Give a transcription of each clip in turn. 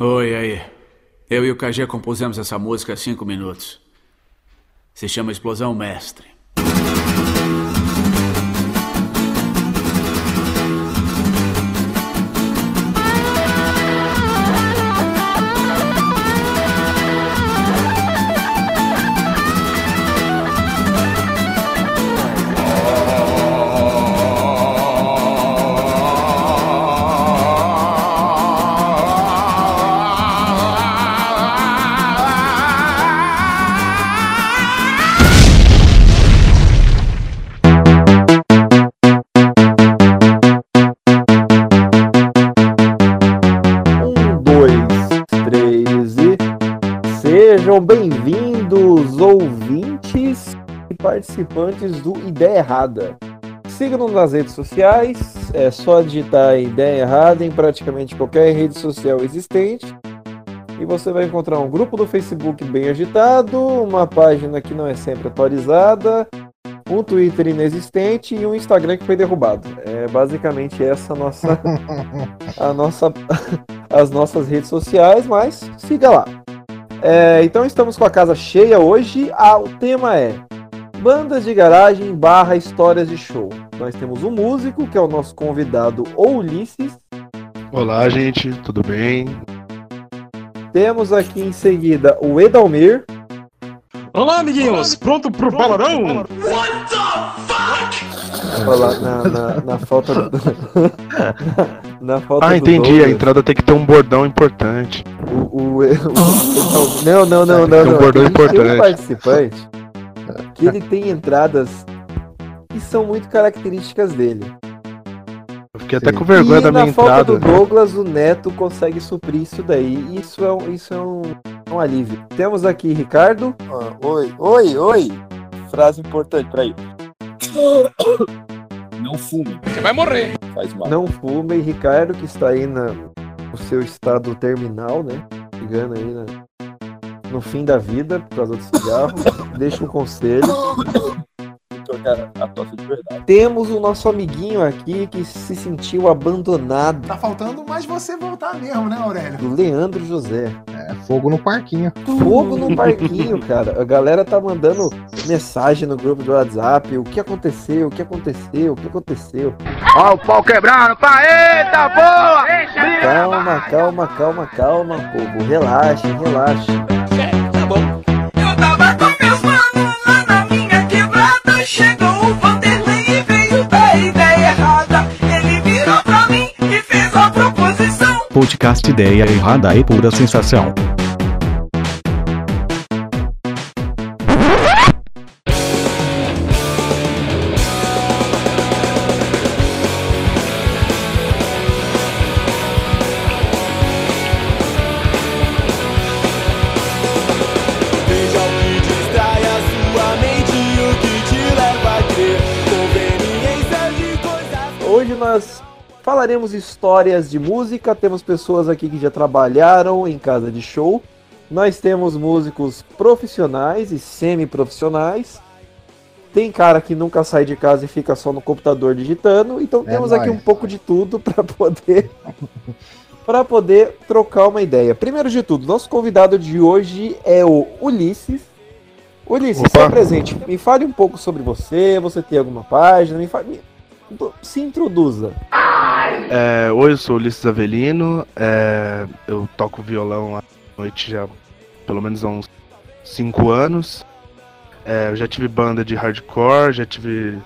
Oi, aí. Eu e o KG compusemos essa música há cinco minutos. Se chama Explosão Mestre. Participantes do Ideia Errada. Siga-nos nas redes sociais, é só digitar Ideia Errada em praticamente qualquer rede social existente. E você vai encontrar um grupo do Facebook bem agitado, uma página que não é sempre atualizada, um Twitter inexistente e um Instagram que foi derrubado. É basicamente essa a nossa a nossa, as nossas redes sociais, mas siga lá. É, então estamos com a casa cheia hoje. Ah, o tema é bandas de garagem barra histórias de show. Nós temos um músico que é o nosso convidado o Ulisses. Olá, gente, tudo bem? Temos aqui em seguida o Edalmir. Olá, amiguinhos! Pronto pro balarão? Olá, na, na, na falta do, na falta Ah, entendi. Douglas, A entrada tem que ter um bordão importante. O, o, o- o- não, não, não, não. Tem um não. bordão Tem um importante. participante que ele tem entradas que são muito características dele. Eu fiquei até Sim. com vergonha e da minha na falta entrada. do Douglas, o Neto consegue suprir isso daí. Isso é um, isso é um, um alívio. Temos aqui Ricardo. Ah, oi, oi, oi. Frase importante, peraí. Não fume, Você vai morrer. faz mal. Não fume, Ricardo, que está aí na, no seu estado terminal, né? Chegando aí na- no fim da vida por causa do cigarro. Deixa um conselho. Trocar a tosse de verdade. Temos o nosso amiguinho aqui que se sentiu abandonado. Tá faltando mais você voltar mesmo, né, Aurélio? Do Leandro José. É fogo no parquinho. Fogo no parquinho, cara. A galera tá mandando mensagem no grupo do WhatsApp. O que aconteceu? O que aconteceu? O que aconteceu? Ó o pau quebrando, pá, eita boa! Calma, calma, calma, calma, povo. Relaxa, relaxa. Eu tava com meus manos lá na minha quebrada. Chegou o Vanderlei e veio da ideia errada. Ele virou pra mim e fez a proposição. Podcast Ideia Errada e Pura Sensação. Falaremos histórias de música. Temos pessoas aqui que já trabalharam em casa de show. Nós temos músicos profissionais e semi-profissionais. Tem cara que nunca sai de casa e fica só no computador digitando. Então É temos aqui nóis. um pouco de tudo para poder para poder trocar uma ideia. Primeiro de tudo, nosso convidado de hoje é o Ulisses. Ulisses, Opa. se presente. Me fale um pouco sobre você. Você tem alguma página? Me fale, se introduza. É, oi, eu sou o Ulisses Avelino. é, eu toco violão à noite já pelo menos há uns 5 anos. É, eu já tive banda de hardcore, já tive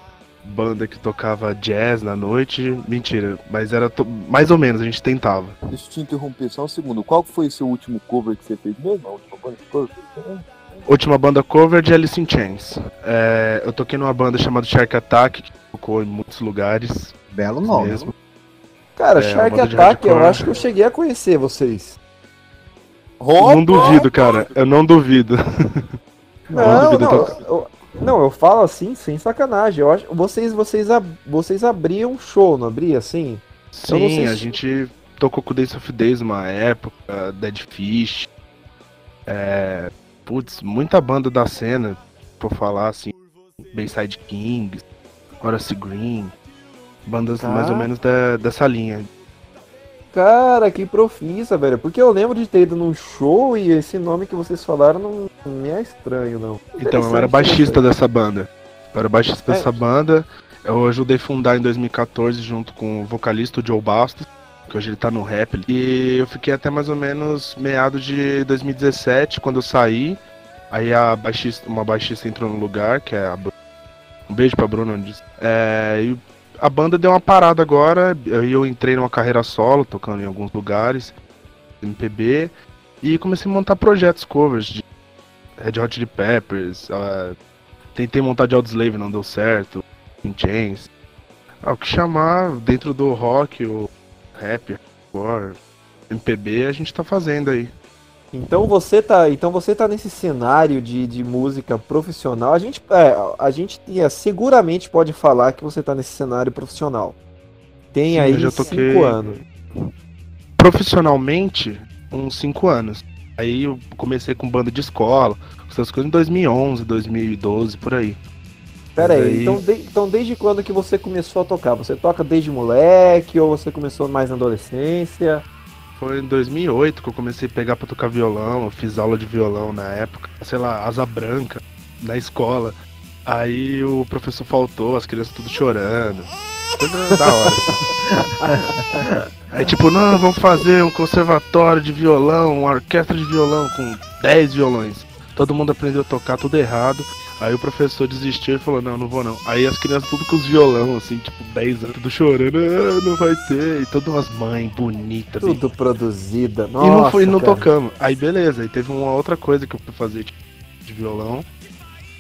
banda que tocava jazz na noite. Mentira, mas era to- mais ou menos, a gente tentava. Deixa eu te interromper só um segundo. Qual foi o seu último cover que você fez mesmo? A última banda de cover? Última banda cover de Alice in Chains. É, eu toquei numa banda chamada Shark Attack, que tocou em muitos lugares Belo nome. mesmo. Cara, É, Shark Attack, eu acho que eu cheguei a conhecer vocês. Não duvido, cara. Eu não duvido. Não, duvido não, tocar. eu, não, eu falo assim, sem sacanagem. Eu acho, vocês, vocês, ab- vocês abriam show, não abria assim? Eu não sei Sim, a gente tocou com o Days of Days uma época, Dead Fish. É, putz, muita banda da cena, por falar assim, Bayside Kings, Horace Green, bandas Tá. mais ou menos da- dessa linha. Cara, que profissa, velho. Porque eu lembro de ter ido num show e esse nome que vocês falaram não, me é estranho, não. Então, eu era baixista dessa banda. Eu era baixista É. dessa banda. Eu ajudei a fundar em 2014 junto com o vocalista Joe Bastos, que hoje ele tá no rap. E eu fiquei até mais ou menos meados de 2017, quando eu saí. Aí a baixista, uma baixista entrou no lugar, que é a Bru- Um beijo pra Bruna. É, e a banda deu uma parada agora. Eu, eu entrei numa carreira solo, tocando em alguns lugares, MPB. E comecei a montar projetos covers de Red Hot Chili Peppers. ah, tentei montar de Audioslave, não deu certo. In Chains. Ah, o que chamar dentro do rock, o rap, hardcore, MPB, a gente tá fazendo aí. Então você tá, então você tá nesse cenário de, de música profissional. A gente, é, a gente tinha- seguramente pode falar que você tá nesse cenário profissional. Tem Sim, aí já cinco toquei- anos. Profissionalmente, uns 5 anos. Aí eu comecei com banda de escola, essas coisas em 2011, 2012, por aí. Pera aí, aí- então, de- então desde quando que você começou a tocar? Você toca desde moleque ou você começou mais na adolescência? Foi em 2008 que eu comecei a pegar pra tocar violão. Eu fiz aula de violão na época, sei lá, asa branca, na escola. Aí o professor faltou, as crianças tudo chorando. Coisa da hora. Aí tipo, não, vamos fazer um conservatório de violão, uma orquestra de violão com 10 violões. Todo mundo aprendeu a tocar tudo errado. Aí o professor desistiu e falou, não, não vou não. Aí as crianças tudo com os violão, assim, tipo, 10 anos, tudo chorando, ah, não vai ter. E todas umas mães bonitas, assim, Tudo produzida. e não, Nossa, foi, não tocamos. Aí beleza, aí teve uma outra coisa que eu fui fazer tipo, de violão.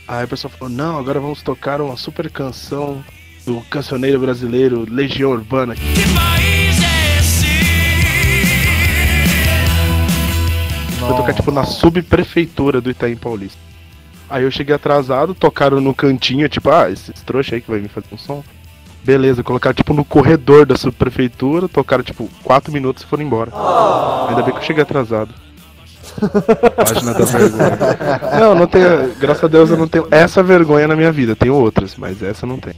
Aí a pessoa falou, não, agora vamos tocar uma super canção do cancioneiro brasileiro Legião Urbana. Foi tocar tipo na subprefeitura do Itaim Paulista. Aí eu cheguei atrasado, tocaram no cantinho, tipo, ah, esses trouxa aí que vai vir fazer um som. Beleza, colocaram tipo no corredor da subprefeitura, tocaram tipo 4 minutos e foram embora. Ainda bem que eu cheguei atrasado. Página da vergonha. Não, não tenho. Graças a Deus eu não tenho essa vergonha na minha vida. Tenho outras, mas essa não tem.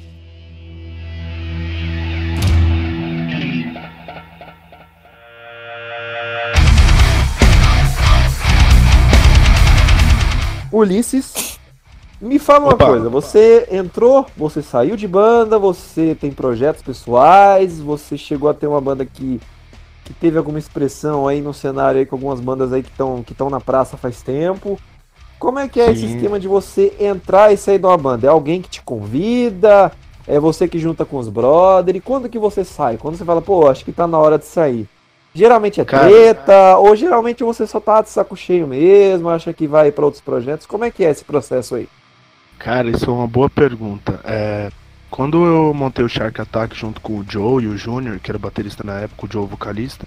Ulisses, me fala uma Opa. coisa. Você entrou, você saiu de banda, você tem projetos pessoais, você chegou a ter uma banda que, que teve alguma expressão aí no cenário aí com algumas bandas aí que estão que na praça faz tempo. Como é que é esse Sim. esquema de você entrar e sair de uma banda? É alguém que te convida? É você que junta com os brother? E quando que você sai? Quando você fala, pô, acho que tá na hora de sair. Geralmente é Cara- treta, ou geralmente você só tá de saco cheio mesmo, acha que vai pra outros projetos. Como é que é esse processo aí? Cara, isso é uma boa pergunta. É, quando eu montei o Shark Attack junto com o Joe e o Junior, que era baterista na época, o Joe vocalista,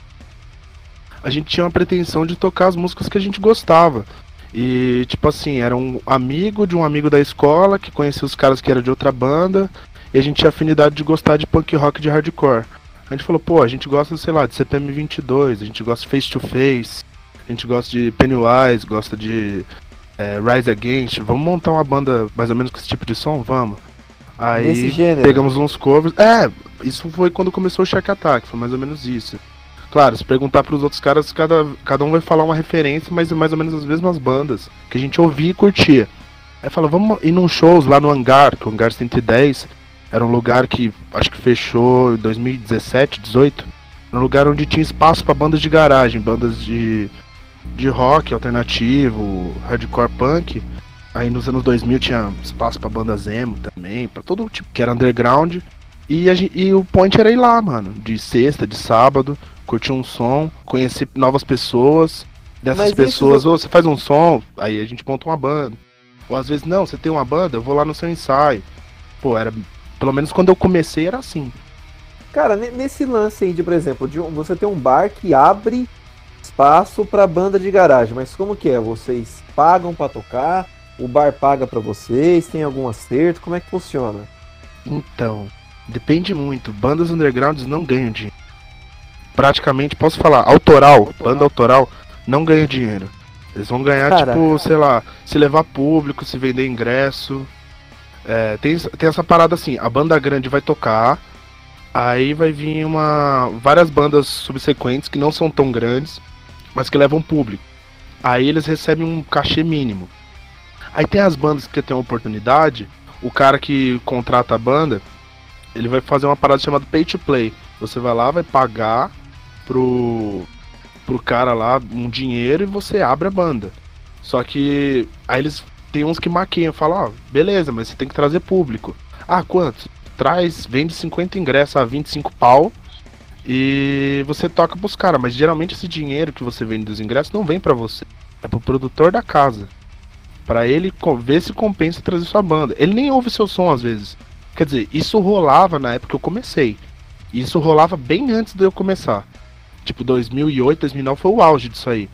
a gente tinha uma pretensão de tocar as músicas que a gente gostava. E, tipo assim, era um amigo de um amigo da escola que conhecia os caras que eram de outra banda, e a gente tinha afinidade de gostar de punk rock e de hardcore. A gente falou, pô, a gente gosta, sei lá, de CPM 22, a gente gosta de Face to Face, a gente gosta de Pennywise, gosta de é, Rise Against, vamos montar uma banda mais ou menos com esse tipo de som? Vamos. Aí gênero. pegamos uns covers. É, isso foi quando começou o Shark Attack, foi mais ou menos isso. Claro, se perguntar pros outros caras, cada, cada um vai falar uma referência, mas é mais ou menos as mesmas bandas que a gente ouvia e curtia. Aí fala, vamos ir num shows lá no Hangar, que o Hangar 110 era um lugar que acho que fechou em 2017, 18. Era um lugar onde tinha espaço para bandas de garagem, bandas de, de rock alternativo, hardcore punk. Aí nos anos 2000 tinha espaço pra bandas emo também, pra todo tipo que era underground. E, a e o point era ir lá, mano, de sexta, de sábado, curtir um som, conhecer novas pessoas. Dessas Mas pessoas, ô, você faz um som, aí a gente monta uma banda. Ou às vezes, não, você tem uma banda, eu vou lá no seu ensaio. Pô, era. Pelo menos quando eu comecei era assim. Cara, ne- nesse lance aí de, por exemplo, de um- você tem um bar que abre espaço pra banda de garagem, mas como que é? Vocês pagam pra tocar? O bar paga pra vocês? Tem algum acerto? Como é que funciona? Então, depende muito. Bandas undergrounds não ganham dinheiro. Praticamente, posso falar, autoral, banda autoral, não ganha dinheiro. Eles vão ganhar, tipo, sei lá, se levar público, se vender ingresso. É, tem, tem essa parada assim, a banda grande vai tocar, Aí vai vir uma várias bandas subsequentes que não são tão grandes, mas que levam público. Aí eles recebem um cachê mínimo. Aí tem as bandas que têm a oportunidade, o cara que contrata a banda, ele vai fazer uma parada chamada pay to play. Você vai lá, vai pagar pro pro cara lá um dinheiro e você abre a banda. Só que aí eles tem uns que maquiam, falam, ó, beleza, mas você tem que trazer público. Ah, quanto? Traz, vende 50 ingressos a 25 pau e você toca pros caras, mas geralmente esse dinheiro que você vende dos ingressos não vem para você, é pro produtor da casa. Pra ele ver se compensa trazer sua banda. Ele nem ouve seu som às vezes. Quer dizer, isso rolava na época que eu comecei. Isso rolava bem antes de eu começar. Tipo, 2008, 2009 foi o auge disso aí.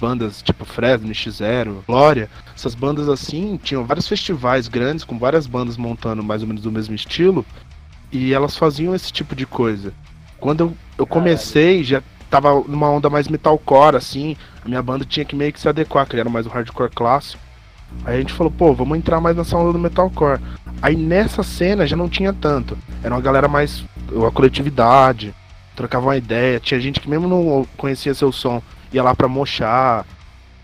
Bandas tipo Fresno, X0, Glória, essas bandas assim, tinham vários festivais grandes com várias bandas montando mais ou menos do mesmo estilo, e elas faziam esse tipo de coisa. Quando eu, eu comecei, já tava numa onda mais metalcore, assim, a minha banda tinha que meio que se adequar, que era mais o hardcore clássico. Aí a gente falou, pô, vamos entrar mais nessa onda do metalcore. Aí nessa cena já não tinha tanto. Era uma galera mais. a coletividade, trocava uma ideia. Tinha gente que mesmo não conhecia seu som, ia lá pra mochar,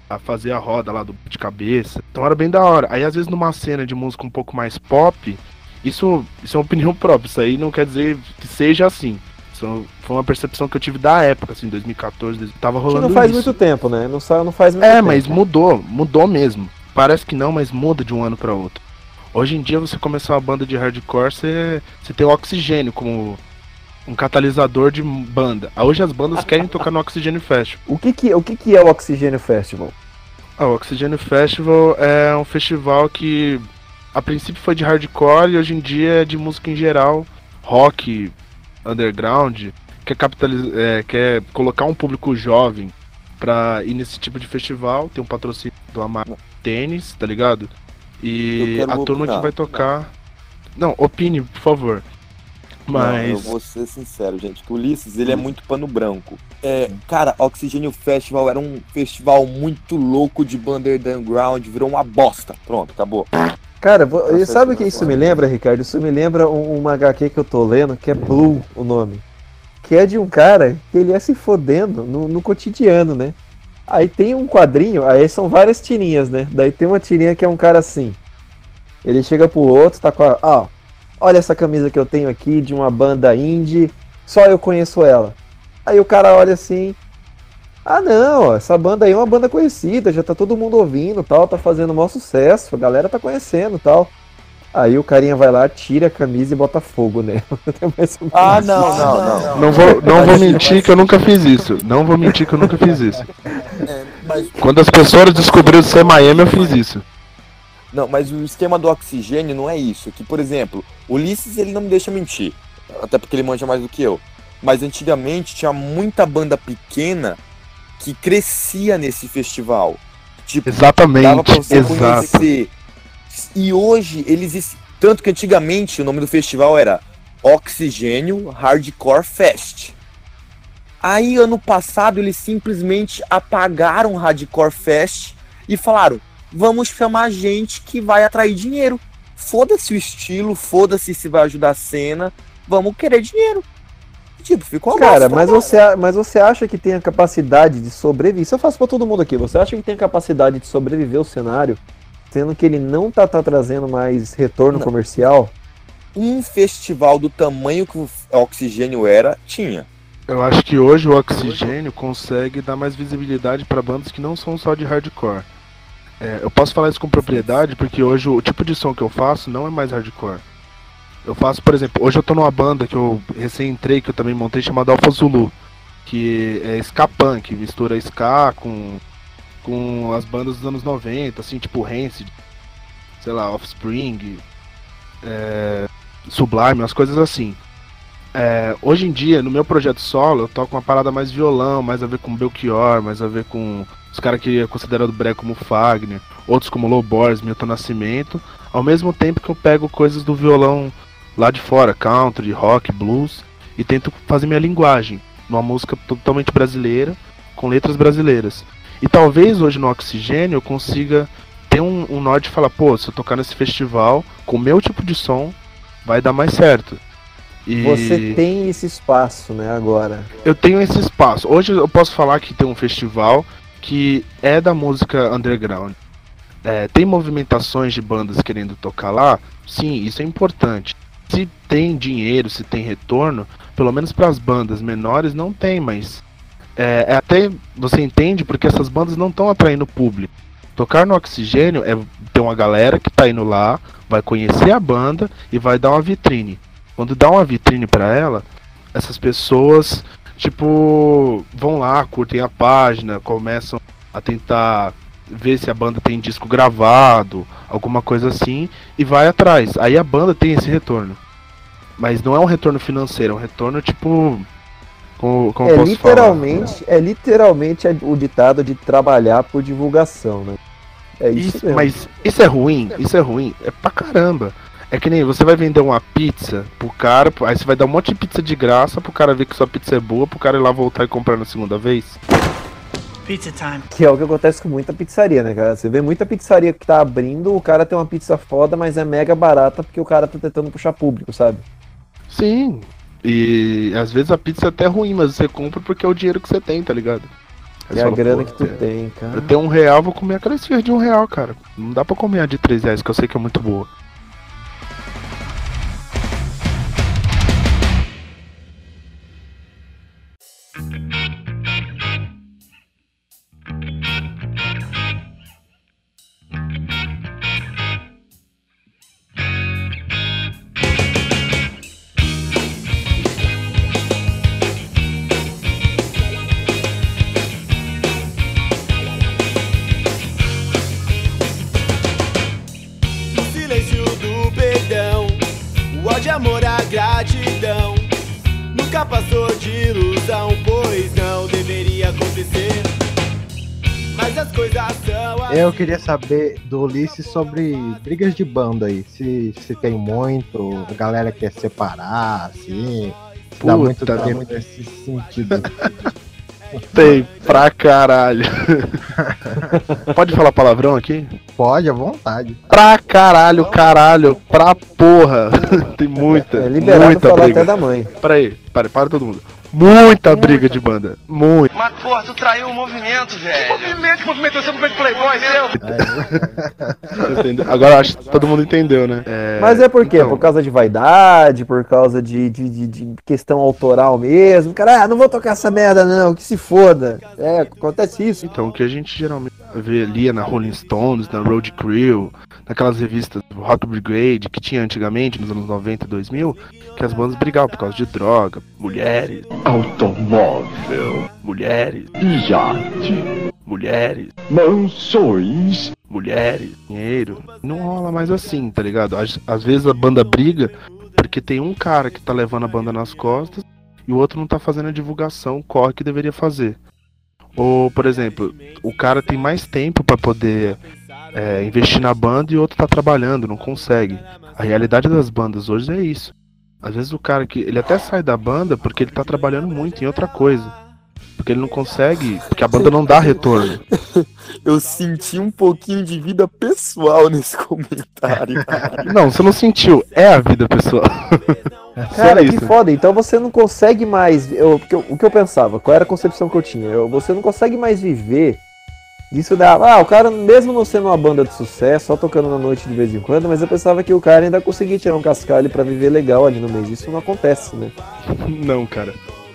a fazer a roda lá do de cabeça. Então era bem da hora. Aí às vezes numa cena de música um pouco mais pop, isso, isso é uma opinião própria, isso aí não quer dizer que seja assim. Isso foi uma percepção que eu tive da época, assim, 2014, tava Que rolando não faz isso. muito tempo, né? Não, não faz muito É, tempo. mas mudou, mudou mesmo. Parece que não, mas muda de um ano pra outro. Hoje em dia, você começar uma banda de hardcore, você, você tem o oxigênio como um catalisador de banda. Ah, Hoje as bandas querem tocar no Oxigênio Festival. O que que, o que que é o Oxigênio Festival? Ah, o Oxigênio Festival é um festival que a princípio foi de hardcore e hoje em dia é de música em geral, rock, underground, quer, capitaliz... é, quer colocar um público jovem pra ir nesse tipo de festival. Tem um patrocínio do Amar Tênis, tá ligado? E a turma opinar. que vai tocar. Não, opine, por favor. Não, eu Mas. vou ser sincero, gente, que o Ulisses, ele é muito pano branco. É, cara, Oxigênio Festival era um festival muito louco de banda underground, virou uma bosta. Pronto, acabou. Cara, sabe o que isso me lembra, Ricardo? Isso me lembra um- uma HQ que eu tô lendo, que é Blue, o nome. Que é de um cara que ele ia se fodendo no, no cotidiano, né? Aí tem um quadrinho, aí são várias tirinhas, né? Daí tem uma tirinha que é um cara assim. Ele chega pro outro, tá com a. Ó, olha essa camisa que eu tenho aqui de uma banda indie, só eu conheço ela. Aí o cara olha assim. Ah não, essa banda aí é uma banda conhecida, já tá todo mundo ouvindo tal, tá fazendo maior sucesso, a galera tá conhecendo tal. Aí o carinha vai lá, tira a camisa e bota fogo nela. Ah, não, não, não. Não vou, não vou mentir que eu nunca fiz isso. Não vou mentir que eu nunca fiz isso. É, mas, Quando as pessoas descobriram ser Miami, eu fiz isso. Não, mas o esquema do oxigênio não é isso. Que, por exemplo, o Ulisses ele não me deixa mentir. Até porque ele manja mais do que eu. Mas antigamente tinha muita banda pequena que crescia nesse festival. Tipo, dava Exatamente, pra você exato. conhecer. E hoje eles. es- Tanto que antigamente o nome do festival era Oxigênio Hardcore Fest. Aí ano passado eles simplesmente apagaram o Hardcore Fest e falaram: vamos chamar gente que vai atrair dinheiro. Foda-se o estilo, foda-se se vai ajudar a cena, vamos querer dinheiro. Tipo, ficou Cara, mas você, a- mas você acha que tem a capacidade de sobreviver? Isso eu faço pra todo mundo aqui. Você acha que tem a capacidade de sobreviver o cenário, sendo que ele não tá, tá trazendo mais retorno Não. comercial? um festival do tamanho que o Oxigênio era, tinha. Eu acho que hoje o Oxigênio consegue dar mais visibilidade para bandas que não são só de hardcore. É, eu posso falar isso com propriedade porque hoje o tipo de som que eu faço não é mais hardcore. Eu faço, por exemplo, hoje eu tô numa banda que eu recém entrei, que eu também montei, chamada Alpha Zulu, que é ska punk, mistura ska com, com as bandas dos anos 90, assim, tipo Rancid, sei lá, Offspring, é, Sublime, umas coisas assim. É, hoje em dia, no meu projeto solo, eu toco uma parada mais violão, mais a ver com Belchior, mais a ver com os caras que é considerado brega como Fagner, outros como Low Boys, Milton Nascimento, ao mesmo tempo que eu pego coisas do violão lá de fora, country, rock, blues, e tento fazer minha linguagem, numa música totalmente brasileira, com letras brasileiras. E talvez hoje no Oxigênio eu consiga ter um, um norte e falar, pô, se eu tocar nesse festival, com o meu tipo de som, vai dar mais certo. E Você tem esse espaço, né, agora. eu tenho esse espaço. Hoje eu posso falar que tem um festival que é da música underground. É, tem movimentações de bandas querendo tocar lá? Sim, isso é importante. Se tem dinheiro, se tem retorno, pelo menos para as bandas menores não tem, mas é, é até você entende porque essas bandas não estão atraindo público. Tocar no oxigênio é ter uma galera que tá indo lá, vai conhecer a banda e vai dar uma vitrine. Quando dá uma vitrine para ela, essas pessoas, tipo, vão lá, curtem a página, começam a tentar ver se a banda tem disco gravado, alguma coisa assim, e vai atrás. Aí a banda tem esse retorno. Mas não é um retorno financeiro, é um retorno tipo. Como, como É literalmente, é literalmente o ditado de trabalhar por divulgação, né? É falar? isso, Isso- mesmo. mas isso é ruim, isso é ruim, é pra caramba. É que nem você vai vender uma pizza pro cara, aí você vai dar um monte de pizza de graça pro cara ver que sua pizza é boa, pro cara ir lá voltar e comprar na segunda vez. Pizza time. Que é o que acontece com muita pizzaria, né, cara? Você vê muita pizzaria que tá abrindo, o cara tem uma pizza foda, mas é mega barata porque o cara tá tentando puxar público, sabe? Sim. E às vezes a pizza é até ruim, mas você compra porque é o dinheiro que você tem, tá ligado? Aí É a grana "Pô, que tu é, tem, cara. Eu tenho um real, vou comer aquela esfirra de um real, cara. Não dá pra comer a de três reais, que eu sei que é muito boa. Eu queria saber do Ulisses sobre brigas de banda aí. Se, se tem muito, a galera quer separar, assim. Dá Puta, muito dá tempo muito- nesse sentido. Tem pra caralho. Pode falar palavrão aqui? Pode, à vontade. Pra caralho, caralho, pra porra. Tem muita, É liberado muita falar briga. até da mãe. Para aí, para, para todo mundo. Muita briga de banda. Muito. Mas porra, tu traiu o movimento, velho. movimento, movimento, você é movimento playboy, seu. Entendeu? Agora acho que todo mundo entendeu, né? É, Mas é por quê? então, Por causa de vaidade, por causa de, de, de- de questão autoral mesmo. Cara, ah, não vou tocar essa merda não, que se foda. É, acontece isso. Então, o que a gente geralmente vê lia na Rolling Stones, na Road Crew, naquelas revistas Rock Brigade que tinha antigamente, nos anos 90 e 2000, que as bandas brigavam por causa de droga, mulheres, Automóvel, mulheres, iate, mulheres, mansões, mulheres, dinheiro. Não rola mais assim, tá ligado? Às, às vezes a banda briga porque tem um cara que tá levando a banda nas costas e o outro não tá fazendo a divulgação, corre que deveria fazer. Ou, por exemplo, o cara tem mais tempo pra poder é, investir na banda e o outro tá trabalhando, não consegue. A realidade das bandas hoje é isso. Às vezes o cara que. Ele até sai da banda porque ele tá trabalhando muito em outra coisa. Porque ele não consegue. Porque a banda não dá retorno. Eu senti um pouquinho de vida pessoal nesse comentário. Não, você não sentiu. É a vida pessoal. Cara, que isso. foda. Então você não consegue mais. Eu- o que eu pensava, qual era a concepção que eu tinha? Eu- você não consegue mais viver disso da. Ah, o cara, mesmo não sendo uma banda de sucesso, só tocando na noite de vez em quando, mas eu pensava que o cara ainda conseguia tirar um cascalho pra viver legal ali no mês. Isso não acontece, né? Não, cara.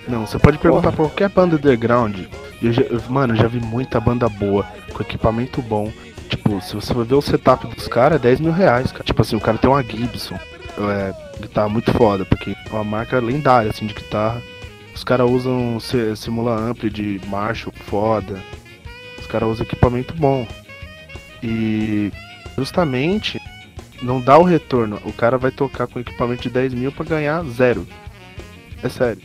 Não, você pode perguntar pra qualquer banda underground. Eu já, mano, eu já vi muita banda boa, com equipamento bom. Tipo, se você for ver o setup dos caras, é 10 mil reais, cara. Tipo assim, o cara tem uma Gibson. É, guitarra muito foda, porque é uma marca lendária, assim, de guitarra. Os caras usam si- simula ampli de Marshall foda. Os caras usam equipamento bom. E justamente não dá o retorno. O cara vai tocar com equipamento de 10 mil pra ganhar zero. É sério.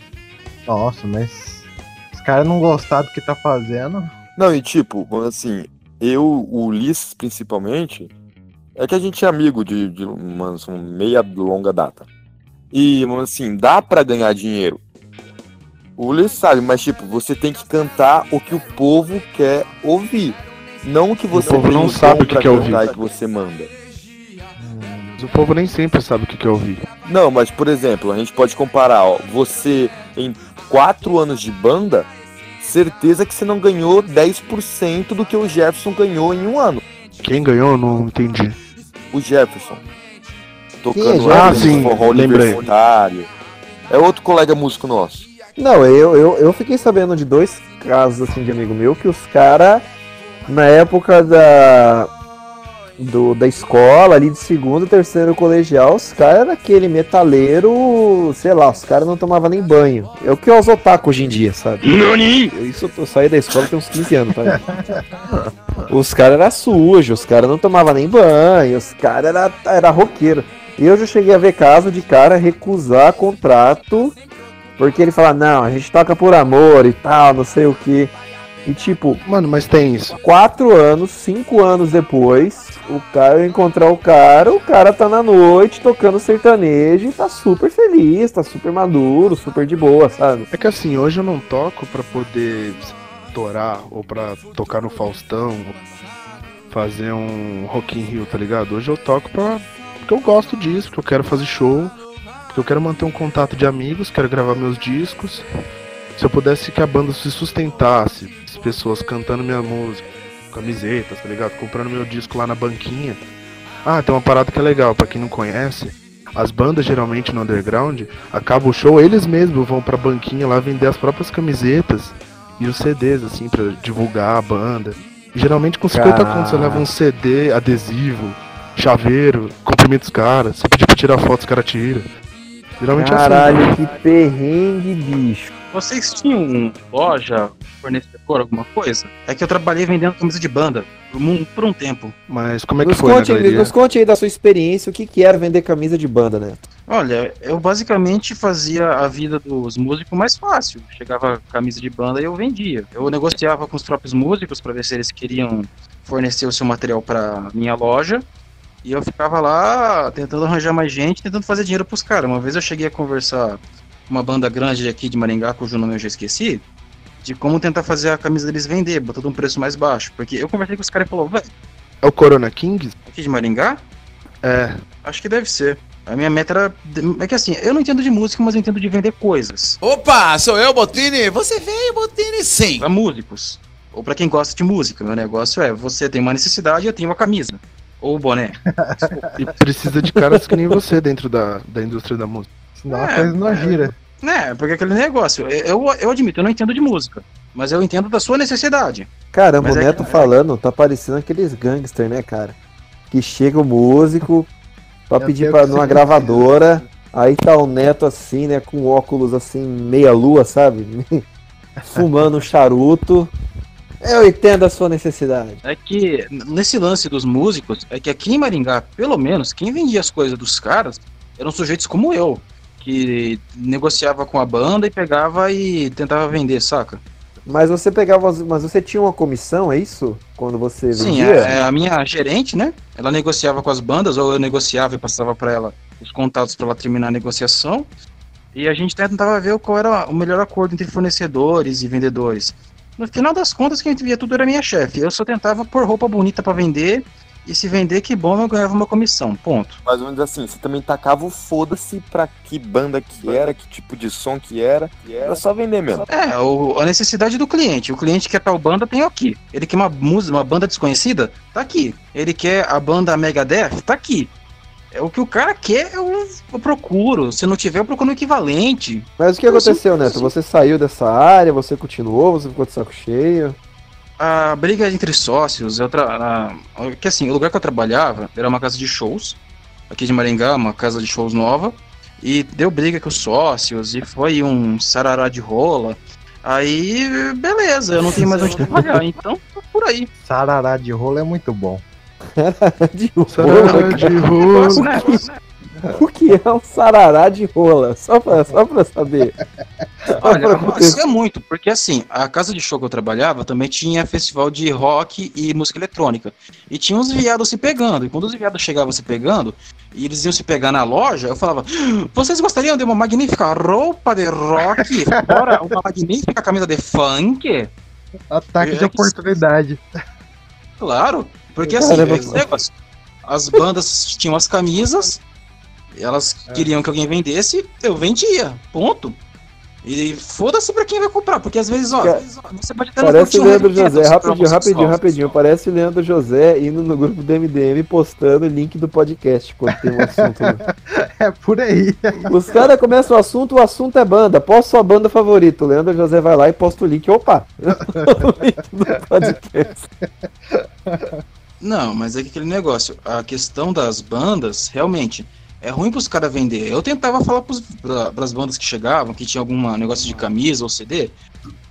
Nossa, mas os caras não gostar do que tá fazendo. Não, e tipo, assim, eu, o Ulisses principalmente, é que a gente é amigo de, de uma uma meia longa data. E, mano, assim, dá pra ganhar dinheiro. O Ulisses sabe, mas tipo, você tem que cantar o que o povo quer ouvir. Não o que você povo tem não o sabe o que quer ouvir. e que você manda. Mas o povo nem sempre sabe o que, que é ouvir. Não, mas por exemplo, a gente pode comparar, ó, você em quatro anos de banda, certeza que você não ganhou 10% do que o Jefferson ganhou em um ano. Quem ganhou, eu não entendi. O Jefferson. Quem é Tocando Jefferson? forró Ah, sim, lembrei. universitário. É outro colega músico nosso. Não, eu, eu, eu fiquei sabendo de dois casos assim de amigo meu que os caras, na época da, do, da escola, ali de segundo, terceiro colegial, os caras eram aquele metaleiro, sei lá, os caras não tomavam nem banho. É o que é os otaku hoje em dia, sabe? Isso eu saí da escola tem uns 15 anos, tá? Os caras eram sujos, os caras não tomavam nem banho, os caras era, era roqueiro. E eu já cheguei a ver caso de cara recusar contrato porque ele fala, não, a gente toca por amor e tal, não sei o que. E tipo, Mano, mas tem isso. quatro anos, cinco anos depois, o cara encontrar o cara, o cara tá na noite tocando sertanejo e tá super feliz, tá super maduro, super de boa, sabe? É que assim, hoje eu não toco pra poder estourar ou pra tocar no Faustão, fazer um Rock in Rio, tá ligado? Hoje eu toco pra... porque eu gosto disso, porque eu quero fazer show, eu quero manter um contato de amigos, quero gravar meus discos. Se eu pudesse que a banda se sustentasse, as pessoas cantando minha música, camisetas, tá ligado? Comprando meu disco lá na banquinha. Ah, tem uma parada que é legal, pra quem não conhece. As bandas geralmente no underground, acaba o show, eles mesmos vão pra banquinha lá vender as próprias camisetas e os CDs, assim, pra divulgar a banda. E geralmente com 50 Caraca. contos você leva um CD, adesivo, chaveiro, cumprimenta os caras. Se pedir pra tirar foto, os caras tiram. Geralmente é assim. Caralho, que perrengue, bicho. Vocês tinham loja, fornecedor, alguma coisa? É que eu trabalhei vendendo camisa de banda por um, por um tempo. Mas como é que Nos foi, né, conte, galeria? nos conte aí da sua experiência, o que, que era vender camisa de banda, Neto? Olha, eu basicamente fazia a vida dos músicos mais fácil. Chegava camisa de banda e eu vendia. Eu negociava com os próprios músicos para ver se eles queriam fornecer o seu material para minha loja. E eu ficava lá tentando arranjar mais gente, tentando fazer dinheiro pros caras. Uma vez eu cheguei a conversar com uma banda grande aqui de Maringá, cujo nome eu já esqueci, de como tentar fazer a camisa deles vender, botando um preço mais baixo. Porque eu conversei com os caras e falou, velho, É o Corona Kings? aqui de Maringá? É. Acho que deve ser. A minha meta era. É que assim, eu não entendo de música, mas eu entendo de vender coisas. Opa, sou eu, Botini. Você veio, Botini, sim. Pra músicos. Ou pra quem gosta de música. Meu negócio é: você tem uma necessidade, eu tenho uma camisa. Ou boné. E precisa de caras que nem você dentro da, da indústria da música. Senão a coisa não gira. Né, porque aquele negócio. Eu, eu admito, eu não entendo de música. Mas eu entendo da sua necessidade. Caramba, Mas o é Neto que- falando, tá parecendo aqueles gangster, né, cara? Que chega o músico pra Eu pedir pra numa gravadora, aí tá o Neto assim, né, com óculos assim, meia lua, sabe? Fumando um charuto. Eu entendo a sua necessidade. É que nesse lance dos músicos, é que aqui em Maringá, pelo menos, quem vendia as coisas dos caras eram sujeitos como eu. Que negociava com a banda e pegava e tentava vender, saca? Mas você pegava, as- mas você tinha uma comissão, é isso? Quando você Sim, vendia? é, é a minha gerente, né? Ela negociava com as bandas, ou eu negociava e passava pra ela os contatos pra ela terminar a negociação. E a gente tentava ver qual era o melhor acordo entre fornecedores e vendedores. No final das contas, quem via tudo era minha chefe. Eu só tentava pôr roupa bonita pra vender. E se vender, que bom, eu ganhava uma comissão. Ponto. Mais ou menos assim, você também tacava o foda-se pra que banda que era, que tipo de som que era. Era só vender mesmo. É, o- a necessidade do cliente. O cliente quer tal banda, tem aqui. Ele quer uma música, uma banda desconhecida, tá aqui. Ele quer a banda Megadeth, tá aqui. É o que o cara quer, eu, eu procuro. Se não tiver, eu procuro um equivalente. Mas o que aconteceu, Neto? Você saiu dessa área, você continuou, você ficou de saco cheio? A briga entre sócios, eu tra... a- que assim, o lugar que eu trabalhava era uma casa de shows, aqui de Maringá, uma casa de shows nova, e deu briga com os sócios, e foi um sarará de rola. Aí, beleza, eu não tenho mais onde trabalhar, então por aí. Sarará de rolo é muito bom. De Sarará de rola. Gosto, né? O que é um sarará de rola? Só pra, só pra saber. Só Olha, pra isso é muito, porque assim, a casa de show que eu trabalhava também tinha festival de rock e música eletrônica. E tinha uns viados se pegando. E quando os viados chegavam se pegando, e eles iam se pegar na loja, eu falava: Vocês gostariam de uma magnífica roupa de rock? Fora uma magnífica camisa de funk? Ataque É de oportunidade. Claro, porque assim, Caramba. esse negócio. as bandas tinham as camisas, elas queriam que alguém vendesse, eu vendia. Ponto. E foda-se pra quem vai comprar, porque às vezes, ó, Cara, você pode até Parece um Leandro José, rapidinho, rapidinho, rapidinho. Parece Leandro José indo no grupo do MDM postando o link do podcast quando tem um assunto. É por aí. Os caras começam o assunto, o assunto é banda. Posta sua banda favorita. O Leandro José vai lá e posta o link. Opa! o link do podcast. Não, mas é que aquele negócio, a questão das bandas, realmente, é ruim pros caras vender. Eu tentava falar pra, pras bandas que chegavam, que tinha algum negócio de camisa ou CD,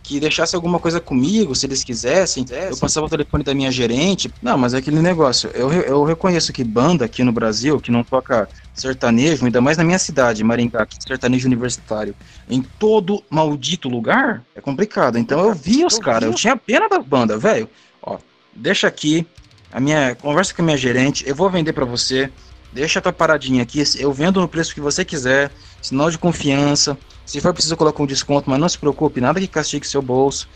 que deixasse alguma coisa comigo, se eles quisessem. Eu passava o telefone da minha gerente. Não, mas é aquele negócio. Eu, eu reconheço que banda aqui no Brasil, que não toca sertanejo, ainda mais na minha cidade, Maringá, que é sertanejo universitário, em todo maldito lugar, é complicado. Então eu vi os caras, eu tinha pena da banda, velho. Ó, deixa aqui, a minha conversa com a minha gerente, eu vou vender pra você. Deixa a tua paradinha aqui, eu vendo no preço que você quiser, sinal de confiança. Se for preciso eu coloco um desconto, mas não se preocupe, nada que castigue seu bolso.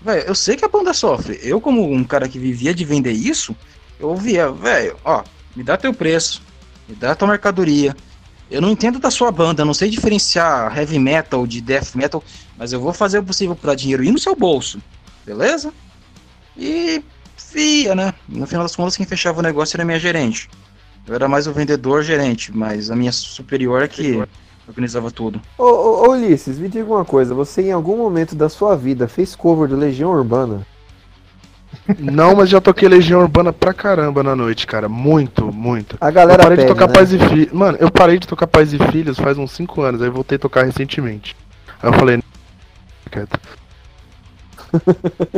Velho, eu sei que a banda sofre. Eu, como um cara que vivia de vender isso, eu ouvia, velho, ó, me dá teu preço, me dá tua mercadoria. Eu não entendo da sua banda, não sei diferenciar heavy metal de death metal, mas eu vou fazer o possível pra dinheiro ir no seu bolso, beleza? E fia, né? No final das contas, quem fechava o negócio era a minha gerente. Eu era mais o vendedor gerente, mas a minha superior é que organizava tudo. Ô, ô, ô, Ulisses, me diga uma coisa. Você em algum momento da sua vida fez cover do Legião Urbana? Não, mas já toquei Legião Urbana pra caramba na noite, cara. Muito, muito. A galera eu parei pede, de tocar né? Pais e Filhos. Mano, eu parei de tocar Pais e Filhos faz uns 5 anos, aí voltei a tocar recentemente. Aí eu falei. Quieto.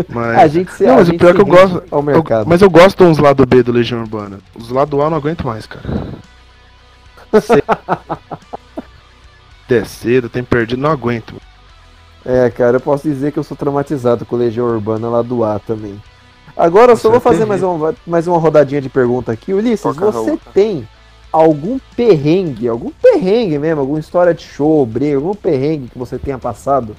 Mas... A gente se- não, a mas o pior é se que eu gosto. ao eu- mercado. mas eu gosto uns lado B do Legião Urbana. Os lado A eu não aguento mais, cara. C- Descida, tem perdido, não aguento. É, cara, eu posso dizer que eu sou traumatizado com Legião Urbana lá do A também. Agora eu só vou é fazer mais uma, mais uma rodadinha de pergunta aqui. Ulisses, Toca você tem algum perrengue, algum perrengue mesmo, alguma história de show, briga, algum perrengue que você tenha passado?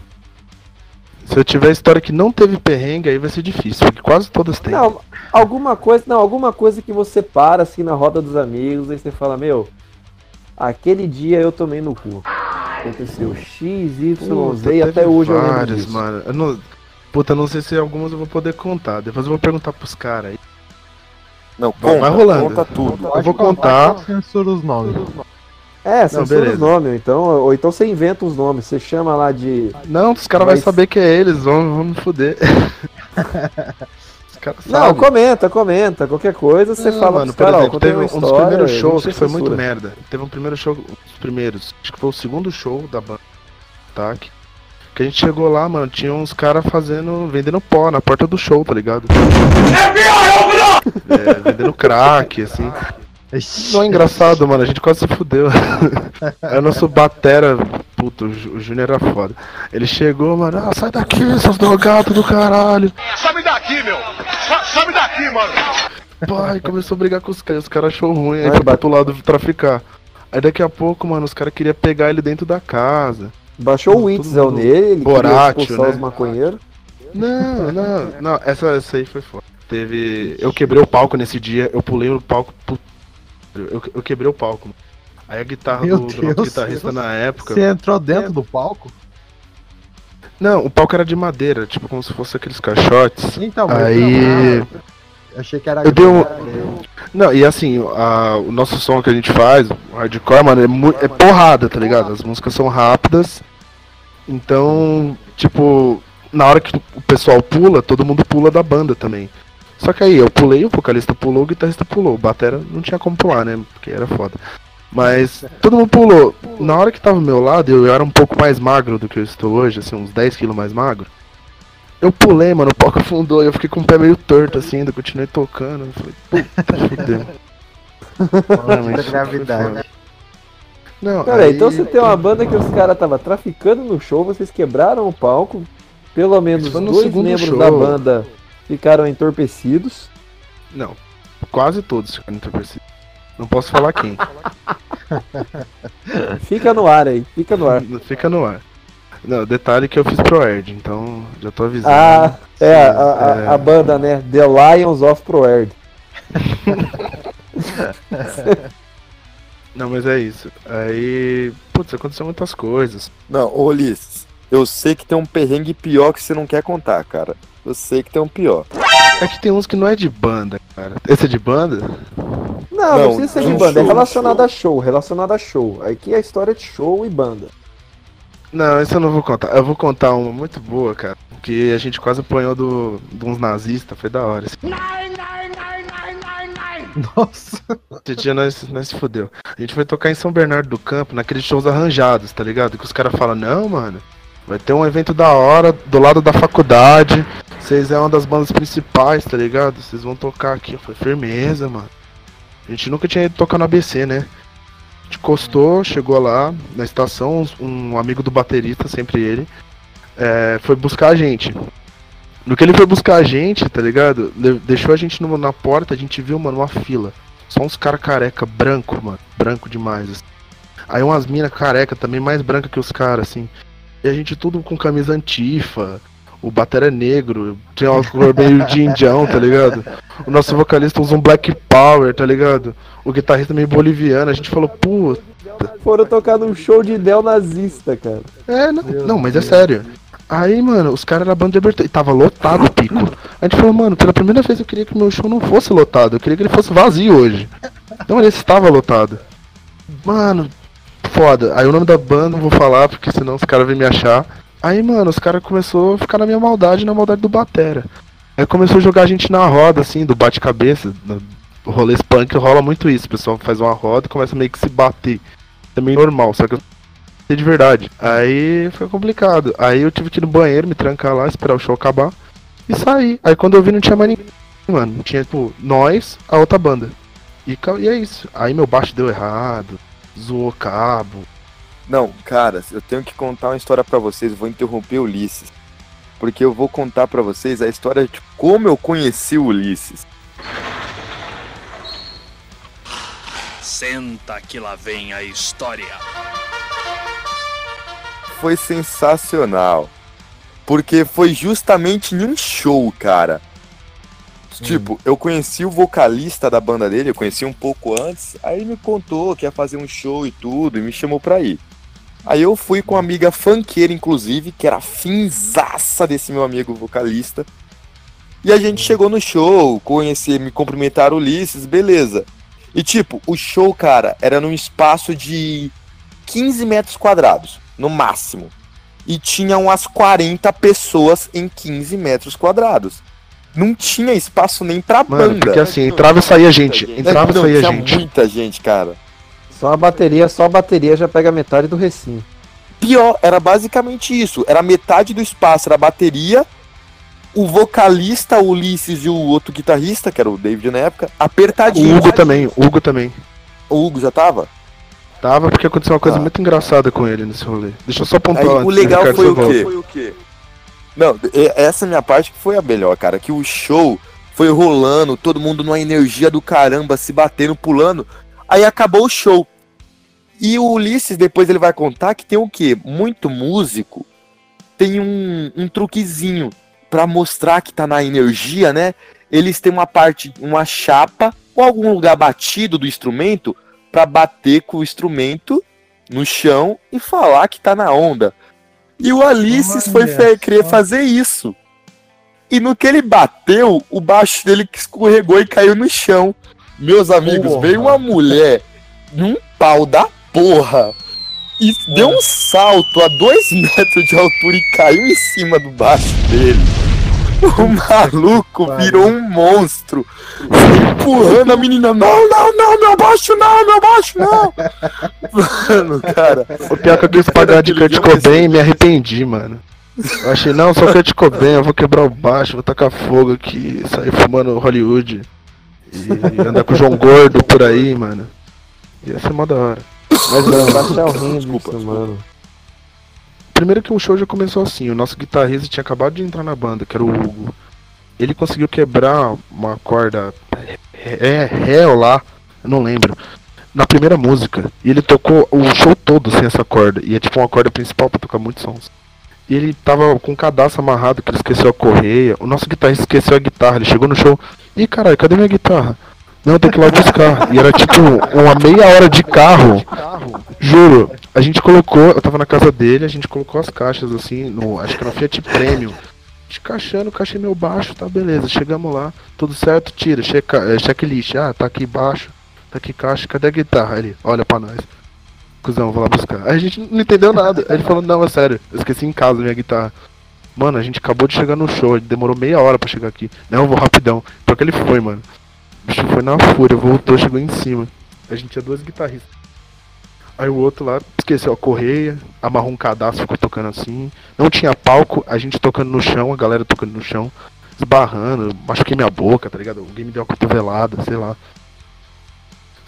Se eu tiver história que não teve perrengue, aí vai ser difícil, porque quase todas têm. Não, alguma coisa, não, alguma coisa que você para assim na roda dos amigos e você fala, meu, aquele dia eu tomei no cu. Aconteceu X, Y, Z e até hoje eu lembro várias, disso. mano. Eu não... Puta, não sei se algumas eu vou poder contar. Depois eu vou perguntar pros caras aí. Não, Vai- conta, vai rolando. conta tudo. Eu vou contar. Censura os nomes. É, censura os nomes, então, ou então você inventa os nomes, você chama lá de. Não, os caras vão Mas- saber que é eles, vão, vão me fuder. os caras Não, comenta, comenta, qualquer coisa você Não, fala mano, pros caras, exemplo, teve um dos primeiros shows que foi muito merda. Teve um primeiro show, um dos primeiros, acho que foi o segundo show da banda, tá? Que, que a gente chegou lá, mano, tinha uns caras fazendo, vendendo pó na porta do show, tá ligado? É, vendendo crack, assim. Não é engraçado, mano, a gente quase se fudeu. Aí o nosso batera, puto, o Jú- o Júnior era foda. Ele chegou, mano, ah, sai daqui, seus drogados do caralho. Sobe daqui, meu! Sobe daqui, mano! Pai, começou a brigar com os caras, os caras achou ruim, aí Vai, foi pro bate- outro lado traficar. Aí daqui a pouco, mano, os caras queriam pegar ele dentro da casa. Baixou o Witzel mundo- nele, ele Borátil, expulsar né? os maconheiros. Não, não, não, essa, essa aí foi foda. Teve. Eu quebrei o palco nesse dia, eu pulei o palco. Eu, eu quebrei o palco. Aí a guitarra Meu do, do nosso Deus, guitarrista na época. Você entrou dentro do palco? Não, o palco era de madeira, tipo como se fosse aqueles caixotes. Então, mas Aí. não, Achei que era. Eu dei um. Não, e assim, a- o nosso som que a gente faz, o hardcore, mano, é, mu- é porrada, tá ligado? As músicas são rápidas. Então, tipo, na hora que o pessoal pula, todo mundo pula da banda também. Só que aí eu pulei, o vocalista pulou, o guitarrista pulou. O batera não tinha como pular, né? Porque era foda. Mas todo mundo pulou. Na hora que tava ao meu lado, eu era um pouco mais magro do que eu estou hoje, assim, uns 10 quilos mais magro. Eu pulei, mano, o palco afundou e eu fiquei com o pé meio torto assim, ainda continuei tocando. Eu falei, puta, fudeu. Gravidade. Não, Cara, aí- então você tem uma banda que os caras tava traficando no show, vocês quebraram o palco, pelo menos dois membros show. da banda ficaram entorpecidos. Não, quase todos ficaram entorpecidos. Não posso falar quem. Fica no ar aí, fica no ar. Fica no ar. Não, detalhe que eu fiz pro Erd, então já tô avisando. Ah, é, a, a- é. a banda, né? The Lions of Proerd. Não, mas é isso. Aí, putz, aconteceu muitas coisas. Não, ô Ulisses, eu sei que tem um perrengue pior que você não quer contar, cara. Eu sei que tem um pior. É que tem uns que não é de banda, cara. Esse é de banda? Não, não, precisa ser de de banda, é show, relacionado a show, relacionado a show. Aqui é a história de show e banda. Não, esse eu não vou contar. Eu vou contar uma muito boa, cara. Que a gente quase apanhou do, de uns nazistas, foi da hora. Esse, Nossa. esse dia nós, nós se fudeu. A gente foi tocar em São Bernardo do Campo, naqueles shows arranjados, tá ligado? Que os caras falam, não, mano, vai ter um evento da hora do lado da faculdade. Vocês é uma das bandas principais, tá ligado? Vocês vão tocar aqui. Falei, firmeza, mano. A gente nunca tinha ido tocar no ABC, né? A gente encostou, chegou lá na estação, um amigo do baterista, sempre ele, é, foi buscar a gente. No que ele foi buscar a gente, tá ligado? Deixou a gente na porta, a gente viu, mano, uma fila. Só uns cara careca, branco, mano. Branco demais. assim. Aí umas minas careca também, mais branca que os caras, assim. E a gente tudo com camisa antifa. O batera é negro, tinha uma cor meio de indião, tá ligado? O nosso vocalista usa um black power, tá ligado? O guitarrista meio boliviano. A gente falou, pô, Foram tocar num show de Del nazista, cara. é, não, não, mas é sério. Aí, mano, os caras era banda de abertura. E tava lotado o pico. A gente falou, mano, pela primeira vez eu queria que o meu show não fosse lotado. Eu queria que ele fosse vazio hoje. Então ele estava lotado. Mano, foda. Aí o nome da banda não vou falar, porque senão os caras vêm me achar. Aí, mano, os caras começaram a ficar na minha maldade, na maldade do Batera. Aí começou a jogar a gente na roda, assim, do bate-cabeça. No rolês punk rola muito isso. O pessoal faz uma roda e começa meio que se bater. É meio normal, só que eu de verdade. Aí foi complicado. Aí eu tive que ir no banheiro, me trancar lá, esperar o show acabar e sair. Aí quando eu vi não tinha mais ninguém, mano. Tinha tipo nós, a outra banda. E, e é isso. Aí meu baixo deu errado, zoou cabo. Não, cara, eu tenho que contar uma história pra vocês, eu vou interromper o Ulisses. Porque eu vou contar pra vocês a história de como eu conheci o Ulisses. Senta que lá vem a história. Foi sensacional. Porque foi justamente em um show, cara. Tipo, eu conheci o vocalista da banda dele, eu conheci um pouco antes, aí ele me contou que ia fazer um show e tudo, e me chamou pra ir. Aí eu fui com uma amiga funkeira, inclusive, que era finzaça desse meu amigo vocalista. E a gente chegou no show, conheci, me cumprimentaram Ulisses, beleza. E tipo, o show, cara, era num espaço de 15 metros quadrados, no máximo. E tinha umas 40 pessoas em 15 metros quadrados. Não tinha espaço nem pra Mano, banda. porque assim, entrava e saía gente. Entrava e saía gente. muita gente, cara. Só a bateria, só a bateria já pega metade do recinto. Pior, era basicamente isso. Era metade do espaço, era a bateria, o vocalista, o Ulisses e o outro guitarrista, que era o David na época, O apertadinho. Hugo também, o Hugo também. O Hugo já tava? Tava porque aconteceu uma coisa Ah. muito engraçada com ele nesse rolê. Deixa eu só apontar Aí, antes, o legal Ricardo, foi o quê? Foi o quê? Não, essa minha parte que foi a melhor, cara. Que o show foi rolando, todo mundo numa energia do caramba, se batendo, pulando. Aí acabou o show. E o Ulisses, depois ele vai contar que tem o quê? Muito músico tem um, um truquezinho pra mostrar que tá na energia, né? Eles têm uma parte, uma chapa ou algum lugar batido do instrumento pra bater com o instrumento no chão e falar que tá na onda. E o Alices foi fe- querer fazer isso. E no que ele bateu, o baixo dele escorregou e caiu no chão. Meus amigos, Porra. veio uma mulher num pau da porra e deu um salto a dois metros de altura e caiu em cima do baixo dele. O maluco virou um monstro, empurrando a menina. Não, não, não, meu baixo não, meu baixo não. Mano, cara. O pior que eu quis pagar de Kurt Cobain e me arrependi, mano. Eu achei, não, sou Kurt Cobain, eu vou quebrar o baixo, vou tacar fogo aqui, sair fumando Hollywood. E andar com o João Gordo por aí, mano. Ia ser mó da hora. Mas não, Baixo é horrível isso, mano. Primeiro que o show já começou assim, o nosso guitarrista tinha acabado de entrar na banda, que era o Hugo. Ele conseguiu quebrar uma corda é, ré ou lá, não lembro. Na primeira música. E ele tocou o show todo sem essa corda. E é tipo uma corda principal pra tocar muitos sons. E ele tava com o cadastro amarrado, que ele esqueceu a correia. O nosso guitarrista esqueceu a guitarra. Ele chegou no show. Ih, caralho, cadê minha guitarra? Não, tem que ir lá buscar. E era tipo uma meia hora de carro. Juro, a gente colocou, eu tava na casa dele, a gente colocou as caixas assim, no, acho que era Fiat Premium. Caixando, caixa meio baixo, tá beleza. Chegamos lá, tudo certo, tira, checa, é, checklist. Ah, tá aqui baixo, tá aqui caixa, cadê a guitarra? Ele, olha pra nós. Cusão, vou lá buscar. Aí a gente não entendeu nada. Aí ele falou, não, é sério, eu esqueci em casa minha guitarra. Mano, a gente acabou de chegar no show, demorou meia hora pra chegar aqui. Não, eu vou rapidão. Porque ele foi, mano. Bicho foi na fúria, voltou, chegou em cima. A gente tinha duas guitarristas. Aí o outro lá esqueceu a correia, amarrou um cadastro, ficou tocando assim. Não tinha palco, a gente tocando no chão, a galera tocando no chão, esbarrando, machuquei minha boca, tá ligado? Alguém me deu uma cotovelada, sei lá.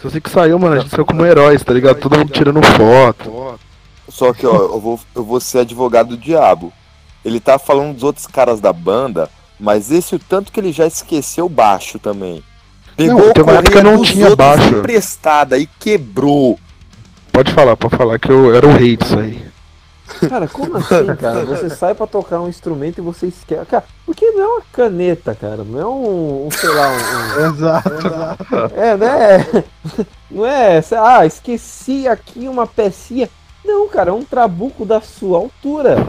Só sei que saiu, mano, a gente saiu como heróis, tá ligado? Todo mundo tirando foto. Só que, ó, eu vou, eu vou ser advogado do diabo. Ele tá falando dos outros caras da banda, mas esse o tanto que ele já esqueceu baixo também. Pegou Não, tem uma época que eu não tinha baixo. emprestada e quebrou. Pode falar, pode falar que eu era o rei disso aí. Cara, como assim, cara? Você sai pra tocar um instrumento e você esquece. Cara, porque não é uma caneta, cara. Não é um, um, sei lá, um. um- Exato. É, né? Não é, ah, esqueci aqui uma pecinha. Não, cara, é um trabuco da sua altura.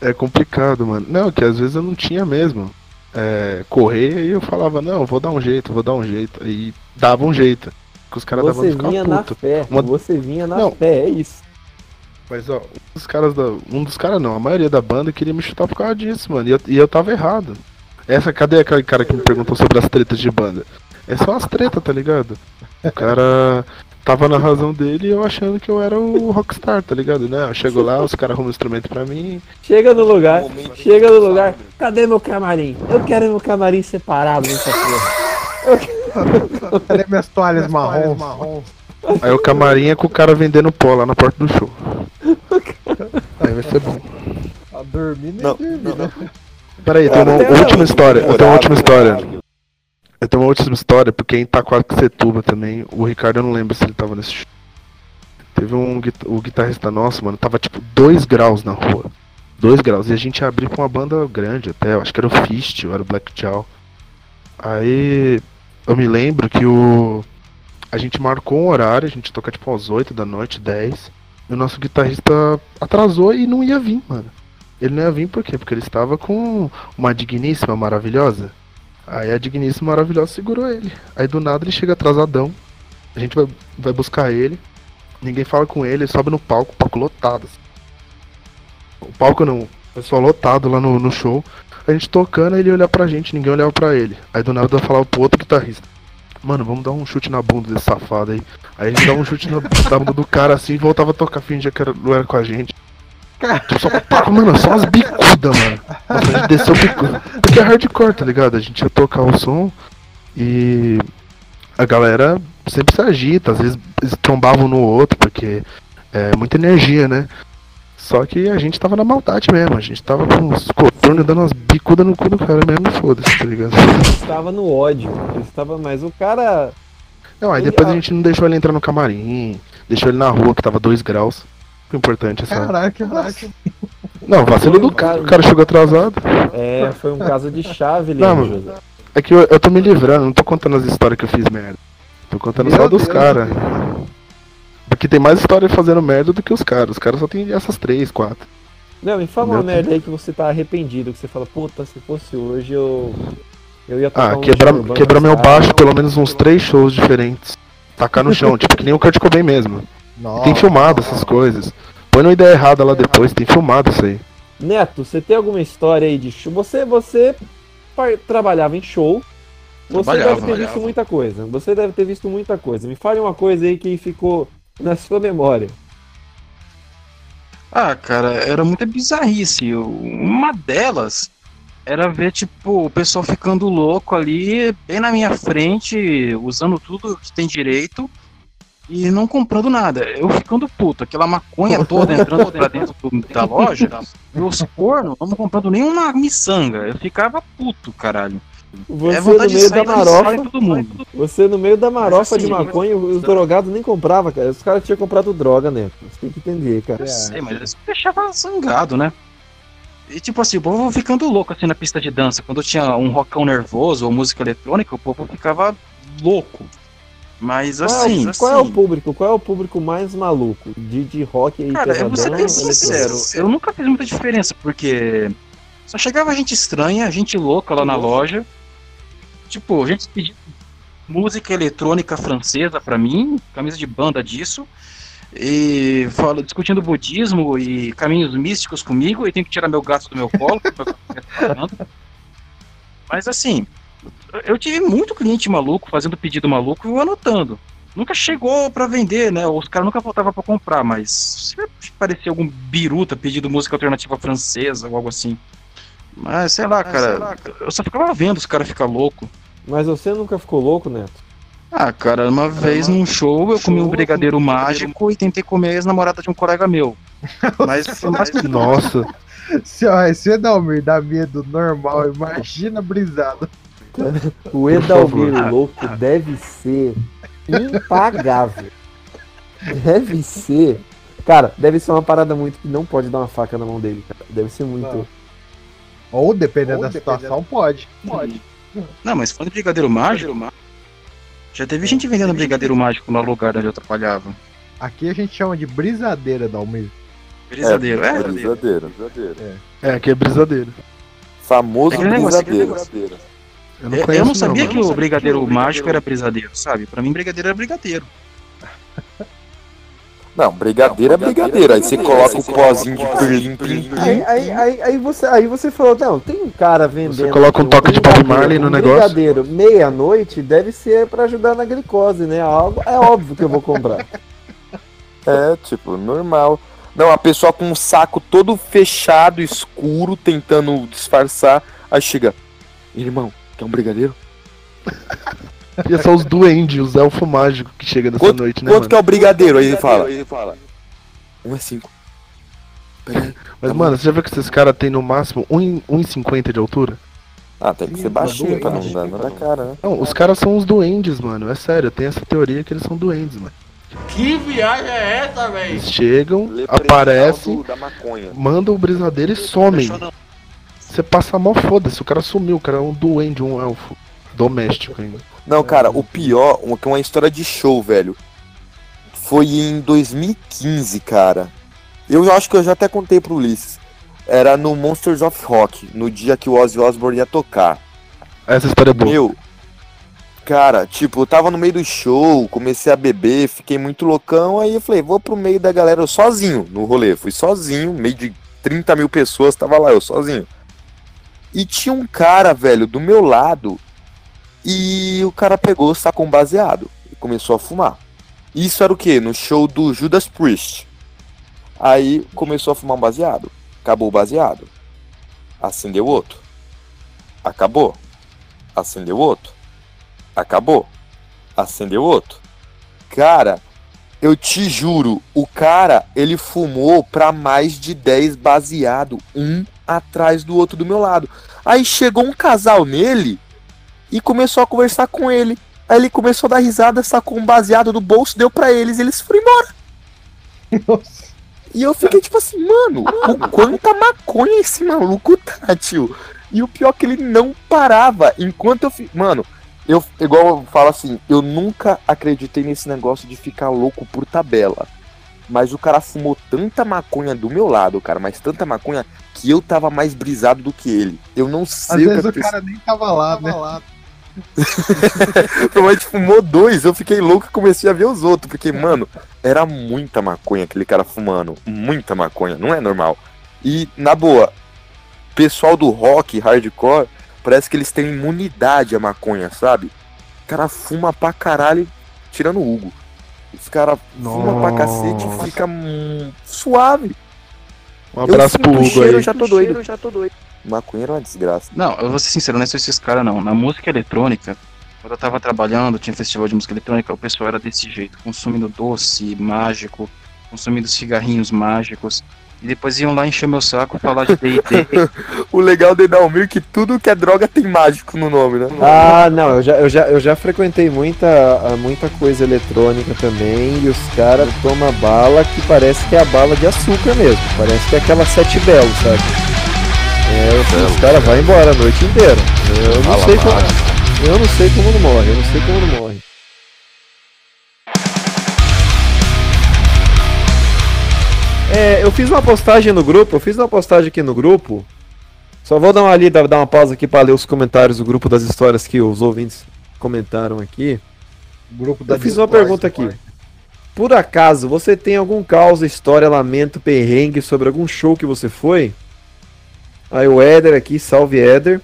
É complicado, mano. Não, que às vezes eu não tinha mesmo. É, correr e eu falava, não, vou dar um jeito, vou dar um jeito. Aí dava um jeito. Que os caras davam Você ficar vinha na puto. fé. Uma- Você vinha na Não. fé, é isso. Mas ó, um dos caras da. Um dos caras não, a maioria da banda queria me chutar por causa disso, mano. E eu, e eu tava errado. Essa, cadê aquele cara que me perguntou sobre as tretas de banda? É só as tretas, tá ligado? O cara tava na razão dele e eu achando que eu era o rockstar, tá ligado? Né? Chegou lá, os caras arrumam um instrumento pra mim. Chega no lugar, chega no lugar. Cadê meu camarim? Eu quero meu camarim separado nessa porra. Cadê minhas toalhas marrons? Aí o camarim é com o cara vendendo pó lá na porta do show. Aí vai ser bom. Dormir nem Não, dormir, né? Peraí, tem uma última história. Eu tenho uma última história. Eu tenho uma última história, porque em Itacoaxetuba também, o Ricardo eu não lembro se ele tava nesse show. Teve um o guitarrista nosso, mano, tava tipo 2 graus na rua. 2 graus. E a gente abriu pra uma banda grande até, eu acho que era o Fist, ou era o Black Chow. Aí eu me lembro que o. A gente marcou um horário, a gente toca tipo às 8 da noite, 10. E o nosso guitarrista atrasou e não ia vir, mano. Ele não ia vir por quê? Porque ele estava com uma digníssima maravilhosa. Aí a digníssima maravilhosa segurou ele. Aí do nada ele chega atrasadão. A gente vai, vai buscar ele. Ninguém fala com ele, ele sobe no palco, palco lotado. assim. O palco não, pessoal lotado lá no, no show. A gente tocando, ele olhar pra gente, ninguém olhava pra ele. Aí do nada falar pro outro guitarrista. Mano, vamos dar um chute na bunda desse safado aí. Aí a gente dava um chute na, na bunda do cara assim e voltava a tocar, fingia que era, não era com a gente. Só, pá, mano, só as bicudas, mano. Nossa, a gente desceu bicuda. Porque é hardcore, tá ligado? A gente ia tocar o som e a galera sempre se agita, às vezes eles trombavam no outro, porque é muita energia, né? Só que a gente tava na maldade mesmo, a gente tava com os coturnos dando umas bicudas no cu do cara mesmo, foda-se, tá ligado? Estava no ódio. Estava, mas o cara. Não, aí depois a gente não deixou ele entrar no camarim, deixou ele na rua que tava 2 graus. Importante essa. Vacilo. Não, vacilo do cara, o cara chegou atrasado. É, foi um caso de chave, Não. José. É que eu, eu tô me livrando, não tô contando as histórias que eu fiz merda. Tô contando só Meu dos Deus. caras. Porque tem mais história fazendo merda do que os caras. Os caras só tem essas três, quatro. Não, me fala uma merda aí que você tá arrependido, que você fala, puta, se fosse hoje eu. Eu ia tocar Ah, um quebrar, quebrar meu baixo pelo menos uns três shows diferentes. Tacar no chão, tipo que nem o Kurt Cobain mesmo. Nossa. Tem filmado essas coisas. Põe uma ideia errada lá depois, tem filmado isso aí. Neto, você tem alguma história aí de show? Você, você trabalhava em show. Você Trabalhava, deve ter visto trabalhava. muita coisa. Você deve ter visto muita coisa. Me fale uma coisa aí que ficou na sua memória. Ah, cara, era muita bizarrice. Uma delas era ver, tipo, o pessoal ficando louco ali, bem na minha frente, usando tudo que tem direito e não comprando nada. Eu ficando puto, aquela maconha toda entrando pra dentro do- da loja, e os cornos não comprando nenhuma miçanga. Eu ficava puto, caralho. Você É no marofa. de todo mundo. Você no meio da marofa assim, de maconha, os drogados nem compravam, cara. Os caras tinham comprado droga, Neto. Você tem que entender, cara. Eu sei, mas isso me deixava zangado, né? E tipo assim, o povo ficando louco assim na pista de dança. Quando tinha um rockão nervoso ou música eletrônica, o povo ficava louco. Mas Qual é o- assim. qual, é o público? Qual é o público mais maluco? De, de rock e Cara, eu vou ser bem sincero, eletrônico? eu nunca fiz muita diferença, porque só chegava gente estranha, gente louca lá na loja. Tipo, gente pedindo música eletrônica francesa pra mim, camisa de banda disso. E fala, discutindo budismo e caminhos místicos comigo, e tenho que tirar meu gato do meu colo. Mas assim, eu tive muito cliente maluco fazendo pedido maluco e eu anotando. Nunca chegou pra vender, né? Os caras nunca voltavam pra comprar, mas se parecia algum biruta pedindo música alternativa francesa ou algo assim. Mas sei lá, cara, eu só ficava vendo os caras ficar louco. Mas você nunca ficou louco, Neto? Ah, cara, uma vez num show eu comi um brigadeiro mágico e tentei comer a ex-namorada de um colega meu. Mas foi mais Nossa. Se, ó, se o Edalmir dá medo normal, imagina brisado. O Edalmir louco deve ser impagável. Deve ser. Cara, deve ser uma parada muito que não pode dar uma faca na mão dele, cara. Deve ser muito. Não. Ou dependendo Ou da dependendo- situação, pode. Pode. Não, mas de brigadeiro mágico, já teve gente vendendo brigadeiro mágico no lugar onde eu trabalhava. Aqui a gente chama de brisadeira, Dalmir. Brisadeiro, é. brisadeiro. É, aqui é brisadeiro. Famoso negócio, aquele brisadeiro. Eu não, Eu, eu não sabia mano. que o brigadeiro mágico era brisadeiro, sabe? Pra mim, brigadeiro era brigadeiro. Não, brigadeiro é brigadeiro. Aí você coloca o pozinho de pirlim. Aí, aí, aí, aí você, aí você falou, não, tem um cara vendendo. Você coloca um toque de Bob brigadeiro- Marley no negócio? brigadeiro meia-noite deve ser pra ajudar na glicose, né? Algo, é óbvio que eu vou comprar. É, tipo, normal. Não, a pessoa com um saco todo fechado, escuro, tentando disfarçar. Aí chega, irmão, quer um brigadeiro? E são os duendes, os elfos mágicos que chegam nessa Quanto, noite, né, quanto mano? que é o brigadeiro? Aí ele fala, um é cinco. Mas, mano, você já viu que esses caras têm no máximo 1 1,50 de altura? Ah, tem que ser baixinho pra não dar na cara, né? Não, os caras são os duendes, mano. É sério, tem essa teoria que eles são duendes, mano. Que viagem é essa, velho? Eles chegam, aparecem, do- mandam o brisadeiro e somem. Você passa mal foda-se, o cara sumiu, o cara é um duende, um elfo. Doméstico ainda. Não, cara, o pior, uma, que é uma história de show, velho. Foi em 2015, cara. Eu acho que eu já até contei pro Ulisses. Era no Monsters of Rock, no dia que o Ozzy Osbourne ia tocar. Essa história é boa. Meu, cara, tipo, eu tava no meio do show, comecei a beber, fiquei muito loucão, aí eu falei, vou pro meio da galera, eu sozinho no rolê. Fui sozinho, meio de 30 mil pessoas, tava lá, eu sozinho. E tinha um cara, velho, do meu lado, e o cara pegou, sacou um baseado e começou a fumar. Isso era o quê? No show do Judas Priest. Aí começou a fumar um baseado. Acabou o baseado. Acendeu outro. Acabou. Acendeu outro. Acabou. Acendeu outro. Cara, eu te juro, o cara, ele fumou pra mais de 10 baseado, um atrás do outro do meu lado. Aí chegou um casal nele e começou a conversar com ele. Aí ele começou a dar risada, sacou um baseado do bolso, deu pra eles e eles foram embora. E eu fiquei tipo assim, mano, o quanta maconha esse maluco tá, tio. E o pior é que ele não parava enquanto eu fi... Mano, eu, igual eu falo assim, eu nunca acreditei nesse negócio de ficar louco por tabela. Mas o cara fumou tanta maconha do meu lado, cara, mas tanta maconha que eu tava mais brisado do que ele. Eu não Às sei o que vezes o cara nem tava lá, né? Provavelmente fumou dois, eu fiquei louco e comecei a ver os outros, porque, mano, era muita maconha aquele cara fumando. Muita maconha, não é normal. E, na boa, pessoal do rock, hardcore, parece que eles têm imunidade à maconha, sabe? O cara fuma pra caralho, tirando o Hugo. Os caras fumam pra cacete e fica hum, suave. Um abraço eu pro sinto o Hugo cheiro, aí. Eu já tô doido, eu já tô doido. Maconha era uma desgraça. Não, eu vou ser sincero, não é só esses caras não. Na música eletrônica, quando eu tava trabalhando, tinha festival de música eletrônica, o pessoal era desse jeito, consumindo doce mágico, consumindo cigarrinhos mágicos, e depois iam lá encher meu saco, falar de D&D. O legal de Dalmir é que tudo que é droga tem mágico no nome, né? Ah, não, eu já, eu já, eu já frequentei muita, ah, muita coisa eletrônica também e os caras tomam bala que parece que é a bala de açúcar mesmo. Parece que é aquela sete belo, sabe? É, os caras vão embora a noite inteira. Eu não sei como. Eu não sei como não morre, eu não sei como não morre. É, eu fiz uma postagem no grupo, eu fiz uma postagem aqui no grupo. Só vou dar uma lida, dar uma pausa aqui para ler os comentários do grupo das histórias que os ouvintes comentaram aqui. Grupo da Eu fiz uma pergunta aqui. Por acaso, você tem algum caos, história, lamento, perrengue sobre algum show que você foi? Aí o Éder aqui, salve Éder.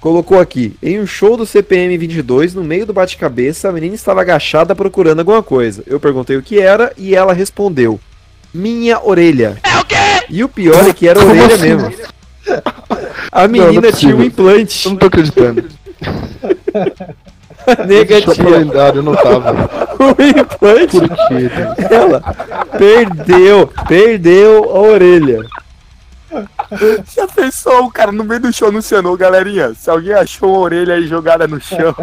Colocou aqui, em um show do CPM 22, no meio do bate-cabeça, a menina estava agachada procurando alguma coisa. Eu perguntei o que era e ela respondeu: Minha orelha. É o quê? E o pior é que era a Como orelha assim? mesmo. A Não, não é menina tinha um implante. Eu não tô acreditando. Negativa. Show lendário, eu não tava. o implante. Ela perdeu, perdeu a orelha. Já pensou o cara no meio do show anunciando, "Ô, galerinha, se alguém achou uma orelha aí jogada no chão.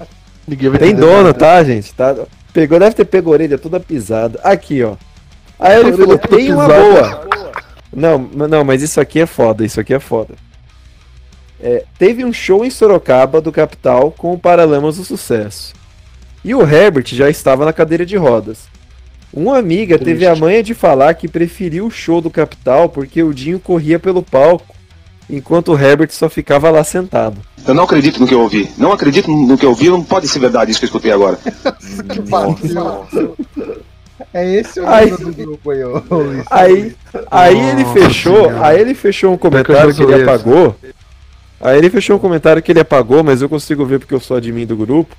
Tem dono, tá, gente? Tá? Pegou, deve ter pego a orelha toda pisada. Aqui, ó. Aí ele falou, tem uma pisada. boa. Não, mas- não, mas isso aqui é foda, isso aqui é foda. É, teve um show em Sorocaba do Capital com o Paralamas do Sucesso. E o Herbert já estava na cadeira de rodas. Uma amiga teve a manha de falar que preferiu o show do Capital porque o Dinho corria pelo palco, enquanto o Herbert só ficava lá sentado. Eu não acredito no que eu ouvi. Não acredito no que eu ouvi, não pode ser verdade isso que eu escutei agora. É esse o Aí- nome do grupo aí, ô Luiz. Aí, aí ele Nossa fechou, Senhora. aí ele fechou um comentário que que ele apagou. Aí ele fechou um comentário que ele apagou, mas eu consigo ver porque eu sou admin do grupo.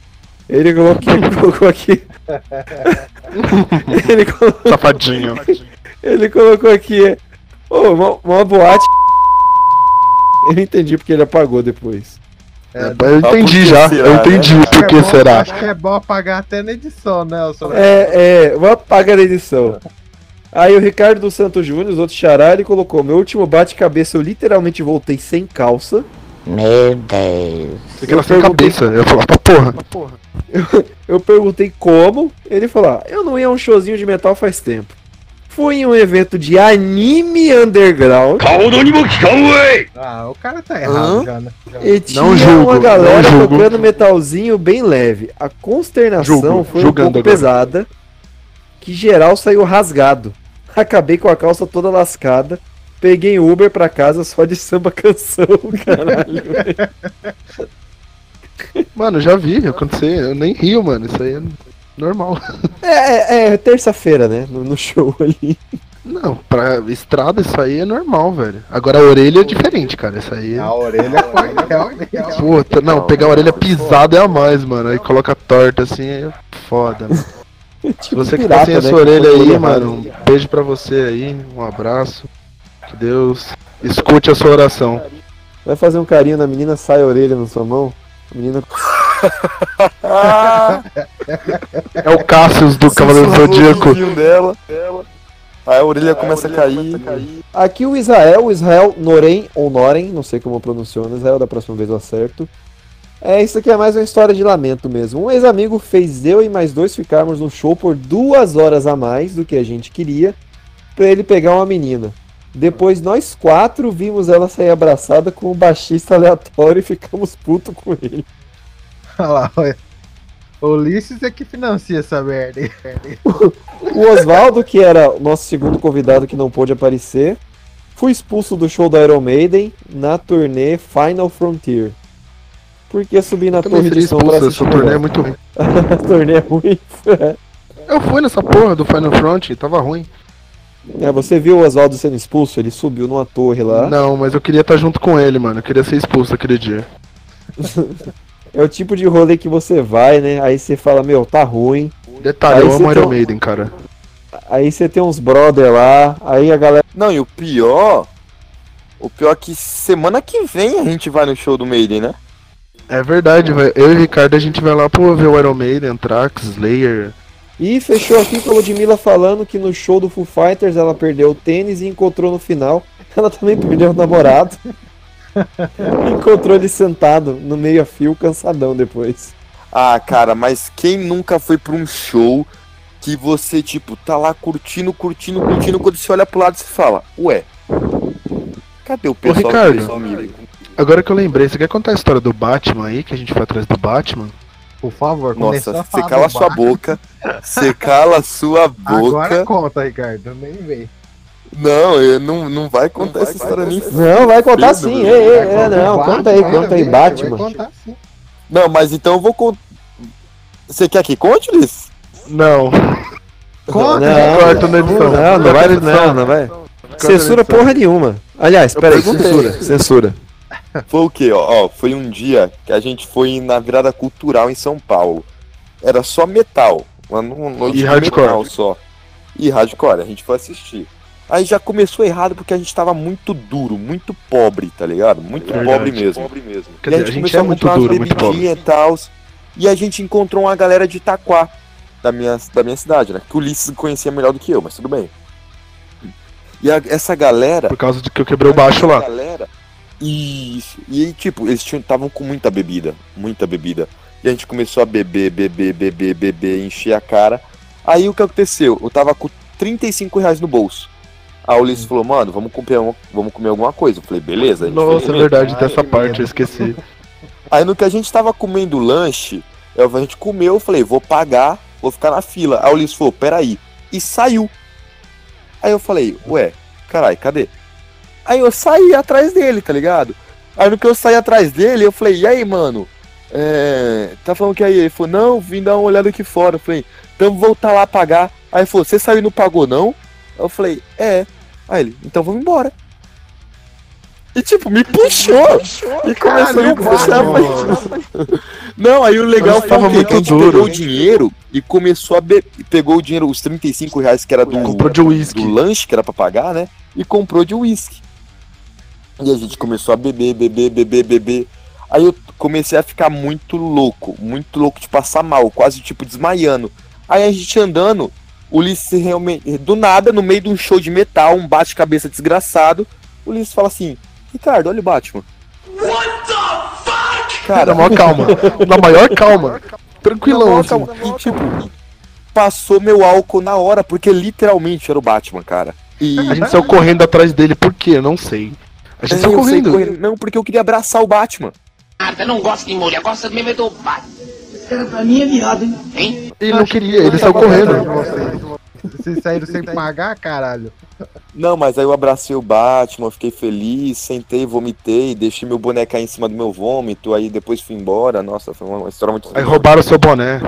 Ele colocou, colocou aqui. ele, colocou, Safadinho. ele colocou aqui. Ô, uma, uma boate. Eu entendi porque ele apagou depois. É, Eu entendi já, será, eu né? entendi o acho que é bom- será. Acho que é bom apagar até na edição, né? o seu- É, é, vou apagar a edição. Aí o Ricardo dos Santos Júnior, os outros xará, ele colocou: Meu último bate-cabeça, eu literalmente voltei sem calça. Meu Deus. Fica na sua cabeça. Eu ia falar pra porra. Eu perguntei como, ele falou: ah, Eu não ia a um showzinho de metal faz tempo. Fui em um evento de anime underground. Ah, o cara tá errado já, né? E tinha Não julgo, uma galera não julgo. tocando metalzinho bem leve. A consternação Julgo, foi um julgando pouco agora. pesada. Que geral saiu rasgado. Acabei com a calça toda lascada. Peguei Uber pra casa só de samba canção, caralho. Mano, já vi acontecer. Eu nem rio, mano. Isso aí é normal. é, é, é terça-feira, né? No, no show ali. Não, pra estrada isso aí é normal, velho. Agora a orelha é diferente, cara. Isso aí. A orelha realmente. Puta, não, pegar a orelha pisada é a mais, mano. Aí coloca torta assim, aí é foda, mano. Se você que tá sem a pirata, né, sua que orelha aí, mano, um beijo pra você aí, um abraço. Que Deus escute a sua oração. Vai fazer um carinho na menina, sai a orelha na sua mão. A menina. É o Cassius do Cavaleiro do Zodíaco. dela, dela. Aí a orelha começa a cair. Aqui o Israel, o Israel Noren, ou Noren, não sei como pronunciona, Israel, da próxima vez eu acerto. É, isso aqui é mais uma história de lamento mesmo. Um ex-amigo fez eu e mais dois ficarmos no show por duas horas a mais do que a gente queria, pra ele pegar uma menina. Depois nós quatro vimos ela sair abraçada com um baixista aleatório e ficamos putos com ele. Olha lá, olha. O Ulisses é que financia essa merda. O Oswaldo, que era o nosso segundo convidado que não pôde aparecer, foi expulso do show da Iron Maiden na turnê Final Frontier. Porque subir na Também torre de som pra assistir essa turnê é muito ruim. A turnê é ruim. Eu fui nessa porra do Final Front, tava ruim. É, você viu o Oswaldo sendo expulso? Ele subiu numa torre lá. Não, mas eu queria estar junto com ele, mano. Eu queria ser expulso aquele dia. É o tipo de rolê que você vai, né? Aí você fala, meu, tá ruim. Detalhe, Aí eu amo Iron um- Maiden, cara. Aí você tem uns brother lá, aí a galera. Não, e o pior. O pior é que semana que vem a gente vai no show do Maiden, né? É verdade, velho. Eu e o Ricardo a gente vai lá pra ver o Iron Maiden, Trax, Slayer. E fechou aqui com a Ludmilla falando que no show do Foo Fighters ela perdeu o tênis e encontrou no final. Ela também perdeu o namorado. encontrou ele sentado no meio a fio, cansadão depois. Ah, cara, mas quem nunca foi pra um show que você, tipo, tá lá curtindo, curtindo, curtindo, quando você olha pro lado você fala, ué, Cadê o Ô, pessoal Ricardo, que sumiu? agora que eu lembrei, você quer contar a história do Batman aí, que a gente foi atrás do Batman? Por favor, Nossa, a você cala sua boca. Você cala sua Agora boca. conta, Ricardo, nem vem. Não, eu não, não vai contar essa história nem Não, vai contar sim. meu. Ei, ei, Vai é, contar não, Batman, conta aí, vai conta aí, Batman. Vai contar. Não, mas então eu vou contar. Você quer que conte, Liz? Não. Conta, Não, Corta na edição. Não, não vai, não, não vai. Censura porra nenhuma. Aliás, peraí, censura, censura. Foi o quê? Ó, ó, foi um dia que a gente foi na virada cultural em São Paulo. Era só metal. Uma no- noite E de hardcore. metal só. E hardcore, a gente foi assistir. Aí já começou errado porque a gente tava muito duro, muito pobre, tá ligado? Muito Verdade. pobre mesmo. Quer e a dizer, gente, a gente começou é muito comprar umas duro, muito pobre. e tal. E a gente encontrou uma galera de Itaquá, da minha, da minha cidade, né? Que o Ulisses conhecia melhor do que eu, mas tudo bem. E a- essa galera. Por causa de que eu quebrei o baixo lá. Galera, isso. E aí, tipo, eles estavam com muita bebida. Muita bebida. E a gente começou a beber, beber, beber, beber, encher a cara. Aí o que aconteceu? Eu tava com 35 reais no bolso. Aí o Ulisses falou, mano, vamos comer, uma- vamos comer alguma coisa. Eu falei, beleza. A Nossa, é verdade, dessa parte eu esqueci. Aí no que a gente tava comendo lanche, eu, a gente comeu, eu falei, vou pagar, vou ficar na fila. Aí o Ulisses falou, peraí. E saiu. Aí eu falei, ué, carai, cadê? Aí eu saí atrás dele, tá ligado? Aí no que eu saí atrás dele, eu falei, e aí, mano? É, tá falando que aí? Ele falou, não, vim dar uma olhada aqui fora. Eu falei, então vou voltar lá pagar. Aí ele falou, você saiu e não pagou, não? Eu falei, é. Aí ele, então vamos embora. E tipo, me puxou! E começou a me puxar. pra- Não, aí o legal foi o que a gente pegou o dinheiro e começou a beber. Pegou o dinheiro, os 35 reais que era do, Comprou de do lanche, que era pra pagar, né? E comprou de uísque. E a gente começou a beber, beber, beber, beber. Aí eu comecei a ficar muito louco, muito louco de passar mal, quase tipo desmaiando. Aí a gente andando, o Ulisses realmente, do nada, no meio de um show de metal, um bate-cabeça desgraçado, o Ulisses fala assim: Ricardo, olha o Batman. Cara, na maior calma. Na maior calma. Tranquilão, Na maior assim. calma. E tipo, passou meu álcool na hora, porque literalmente era o Batman, cara. E A gente saiu correndo atrás dele, por quê? Eu não sei. A gente saiu eu saí correndo. Não, porque eu queria abraçar o Batman. Nada, não gosto de mulher, gosta mesmo é do pai. Esse cara pra mim é viado, hein? Hein? Ele não queria, ele saiu correndo. Vocês saíram sem pagar, caralho. Não, mas aí eu abracei o Batman, fiquei feliz, sentei, vomitei, deixei meu boneco cair em cima do meu vômito, aí depois fui embora. Nossa, foi uma história muito. Aí roubaram seu boné.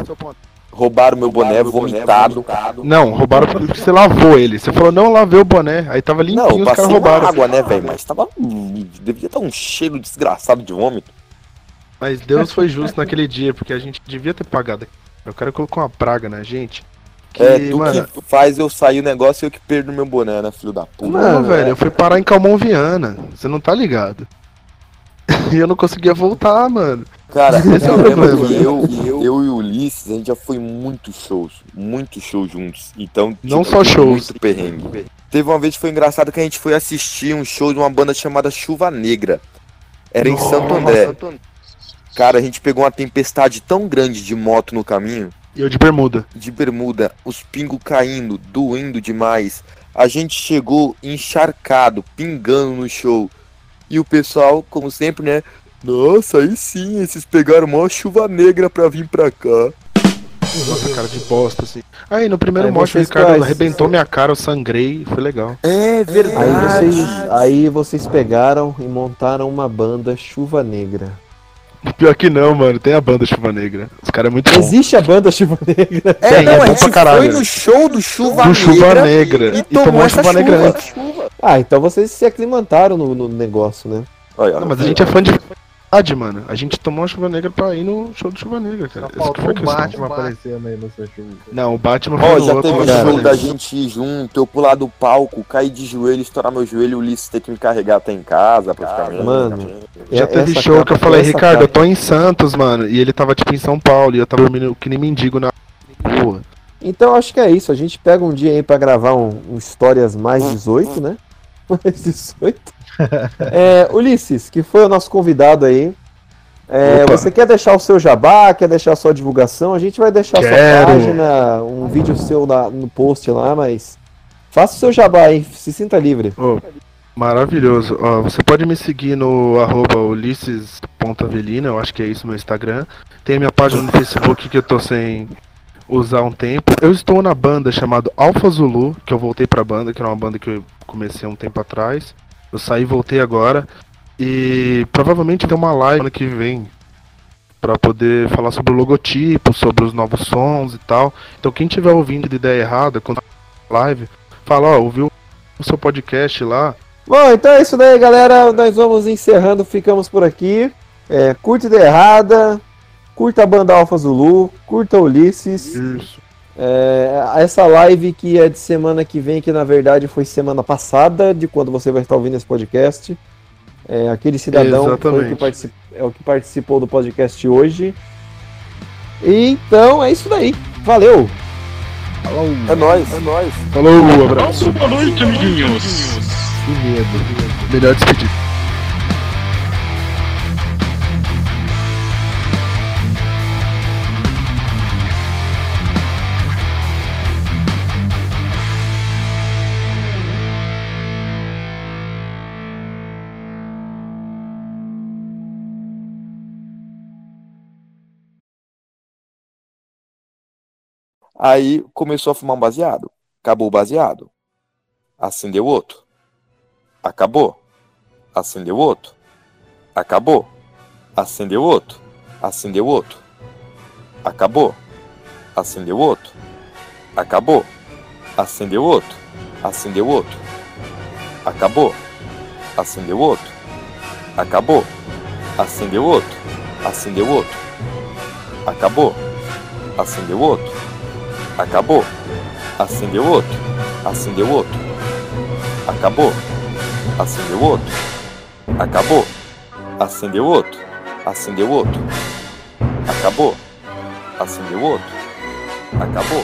Roubaram meu boné vomitado. Não, roubaram porque você lavou ele. Você falou, não, eu lavei o boné. Aí tava Não, limpinho, eu os caras roubaram. água, né, velho? Mas tava. Devia estar um cheiro desgraçado de vômito. Mas Deus foi justo naquele dia, porque a gente devia ter pagado. O cara colocou uma praga na gente. Que, é, tu mano, que faz eu sair o negócio e eu que perdo meu boné, né, filho da puta. Não, velho, eu fui parar em Calmon Viana. Você não tá ligado. E eu não conseguia voltar, mano. Cara, Esse é eu o lembro problema. que eu, eu e o Ulisses, a gente já foi muitos shows, muitos shows juntos. Então, Não tipo, só tem shows. Muito perrengue. Teve uma vez que foi engraçado que a gente foi assistir um show de uma banda chamada Chuva Negra. Era em Santo André. Cara, a gente pegou uma tempestade tão grande de moto no caminho, E eu de bermuda. de bermuda, os pingos caindo, doendo demais. A gente chegou encharcado, pingando no show. E o pessoal, como sempre, né? Nossa, aí sim, esses pegaram mó chuva negra pra vir pra cá. Nossa, cara de bosta, assim. Aí no primeiro Aí mote o Ricardo quais? arrebentou minha cara, eu sangrei, foi legal. É Aí verdade. vocês, aí vocês pegaram e montaram uma banda Chuva Negra. Pior que não, mano, tem a banda Chuva Negra. Os caras é muito bom. Existe a banda Chuva Negra? É, Tem, não, é a bom gente pra caralho. foi no show do Chuva Do Negra. Chuva Negra. E tomou, essa Chuva Negra antes. Ah, então vocês se aclimataram no, no negócio, né? Olha, Não, mas a gente é fã de mano. A gente tomou a Chuva Negra pra ir no show do Chuva Negra, cara. Que Faltou o. Batman aparecendo aí no seu show. Não, o Batman foi Ó, no já outro teve cara. show da gente ir junto, eu pular do palco, cair de joelho, estourar meu joelho, o Ulisses ter que me carregar até em casa, praticamente. Mano, Já É- teve essa show capa- que eu falei, Ricardo, eu tô em Santos, mano. E ele tava, tipo, em São Paulo. E eu tava dormindo que nem mendigo na rua. Então acho que é isso. A gente pega um dia aí pra gravar um, um Histórias mais 18, né? Mais 18. É, Ulisses, que foi o nosso convidado aí. É, você quer deixar o seu jabá, quer deixar a sua divulgação? A gente vai deixar a sua Quero. página, um vídeo seu lá no post lá, mas faça o seu jabá aí, se sinta livre. Ô, Maravilhoso. Ó, você pode me seguir no arroba ulisses.avelina, eu acho que é isso no Instagram. Tem a minha página no Facebook que eu tô sem usar um tempo. Eu estou na banda chamada Alpha Zulu, que eu voltei pra banda, que era uma banda que eu comecei um tempo atrás. Eu saí e voltei agora. E provavelmente tem uma live ano que vem para poder falar sobre o logotipo, sobre os novos sons e tal. Então quem tiver ouvindo de ideia errada, quando live, fala, ó, ouviu o seu podcast lá, Bom, então é isso daí, galera. Nós vamos encerrando, ficamos por aqui. É, curta Ideia Errada, curta a banda Alfa Zulu, curta Ulisses. Isso. É, essa live que é de semana que vem, que na verdade foi semana passada, de quando você vai estar ouvindo esse podcast. É, aquele cidadão foi o que particip- é o que participou do podcast hoje. E, então é isso daí. Valeu! É nóis, é nóis. Falou, abraço. Boa noite, amiguinhos. Que medo. Melhor despedir. Aí começou a fumar um baseado. Acabou o baseado. Acendeu outro. Acabou. Acendeu outro. Acabou. Acendeu outro. Acendeu outro. Acabou. Acendeu outro. Acabou. Acendeu outro. Acendeu outro. Acabou. Acendeu outro. Acabou. Acendeu outro. Acendeu outro. Acabou. Acendeu outro. Acabou. Acendeu outro. Acendeu outro. Acabou. Acendeu outro. Acabou. Acendeu outro. Acendeu outro. Acabou. Acendeu outro. Acabou.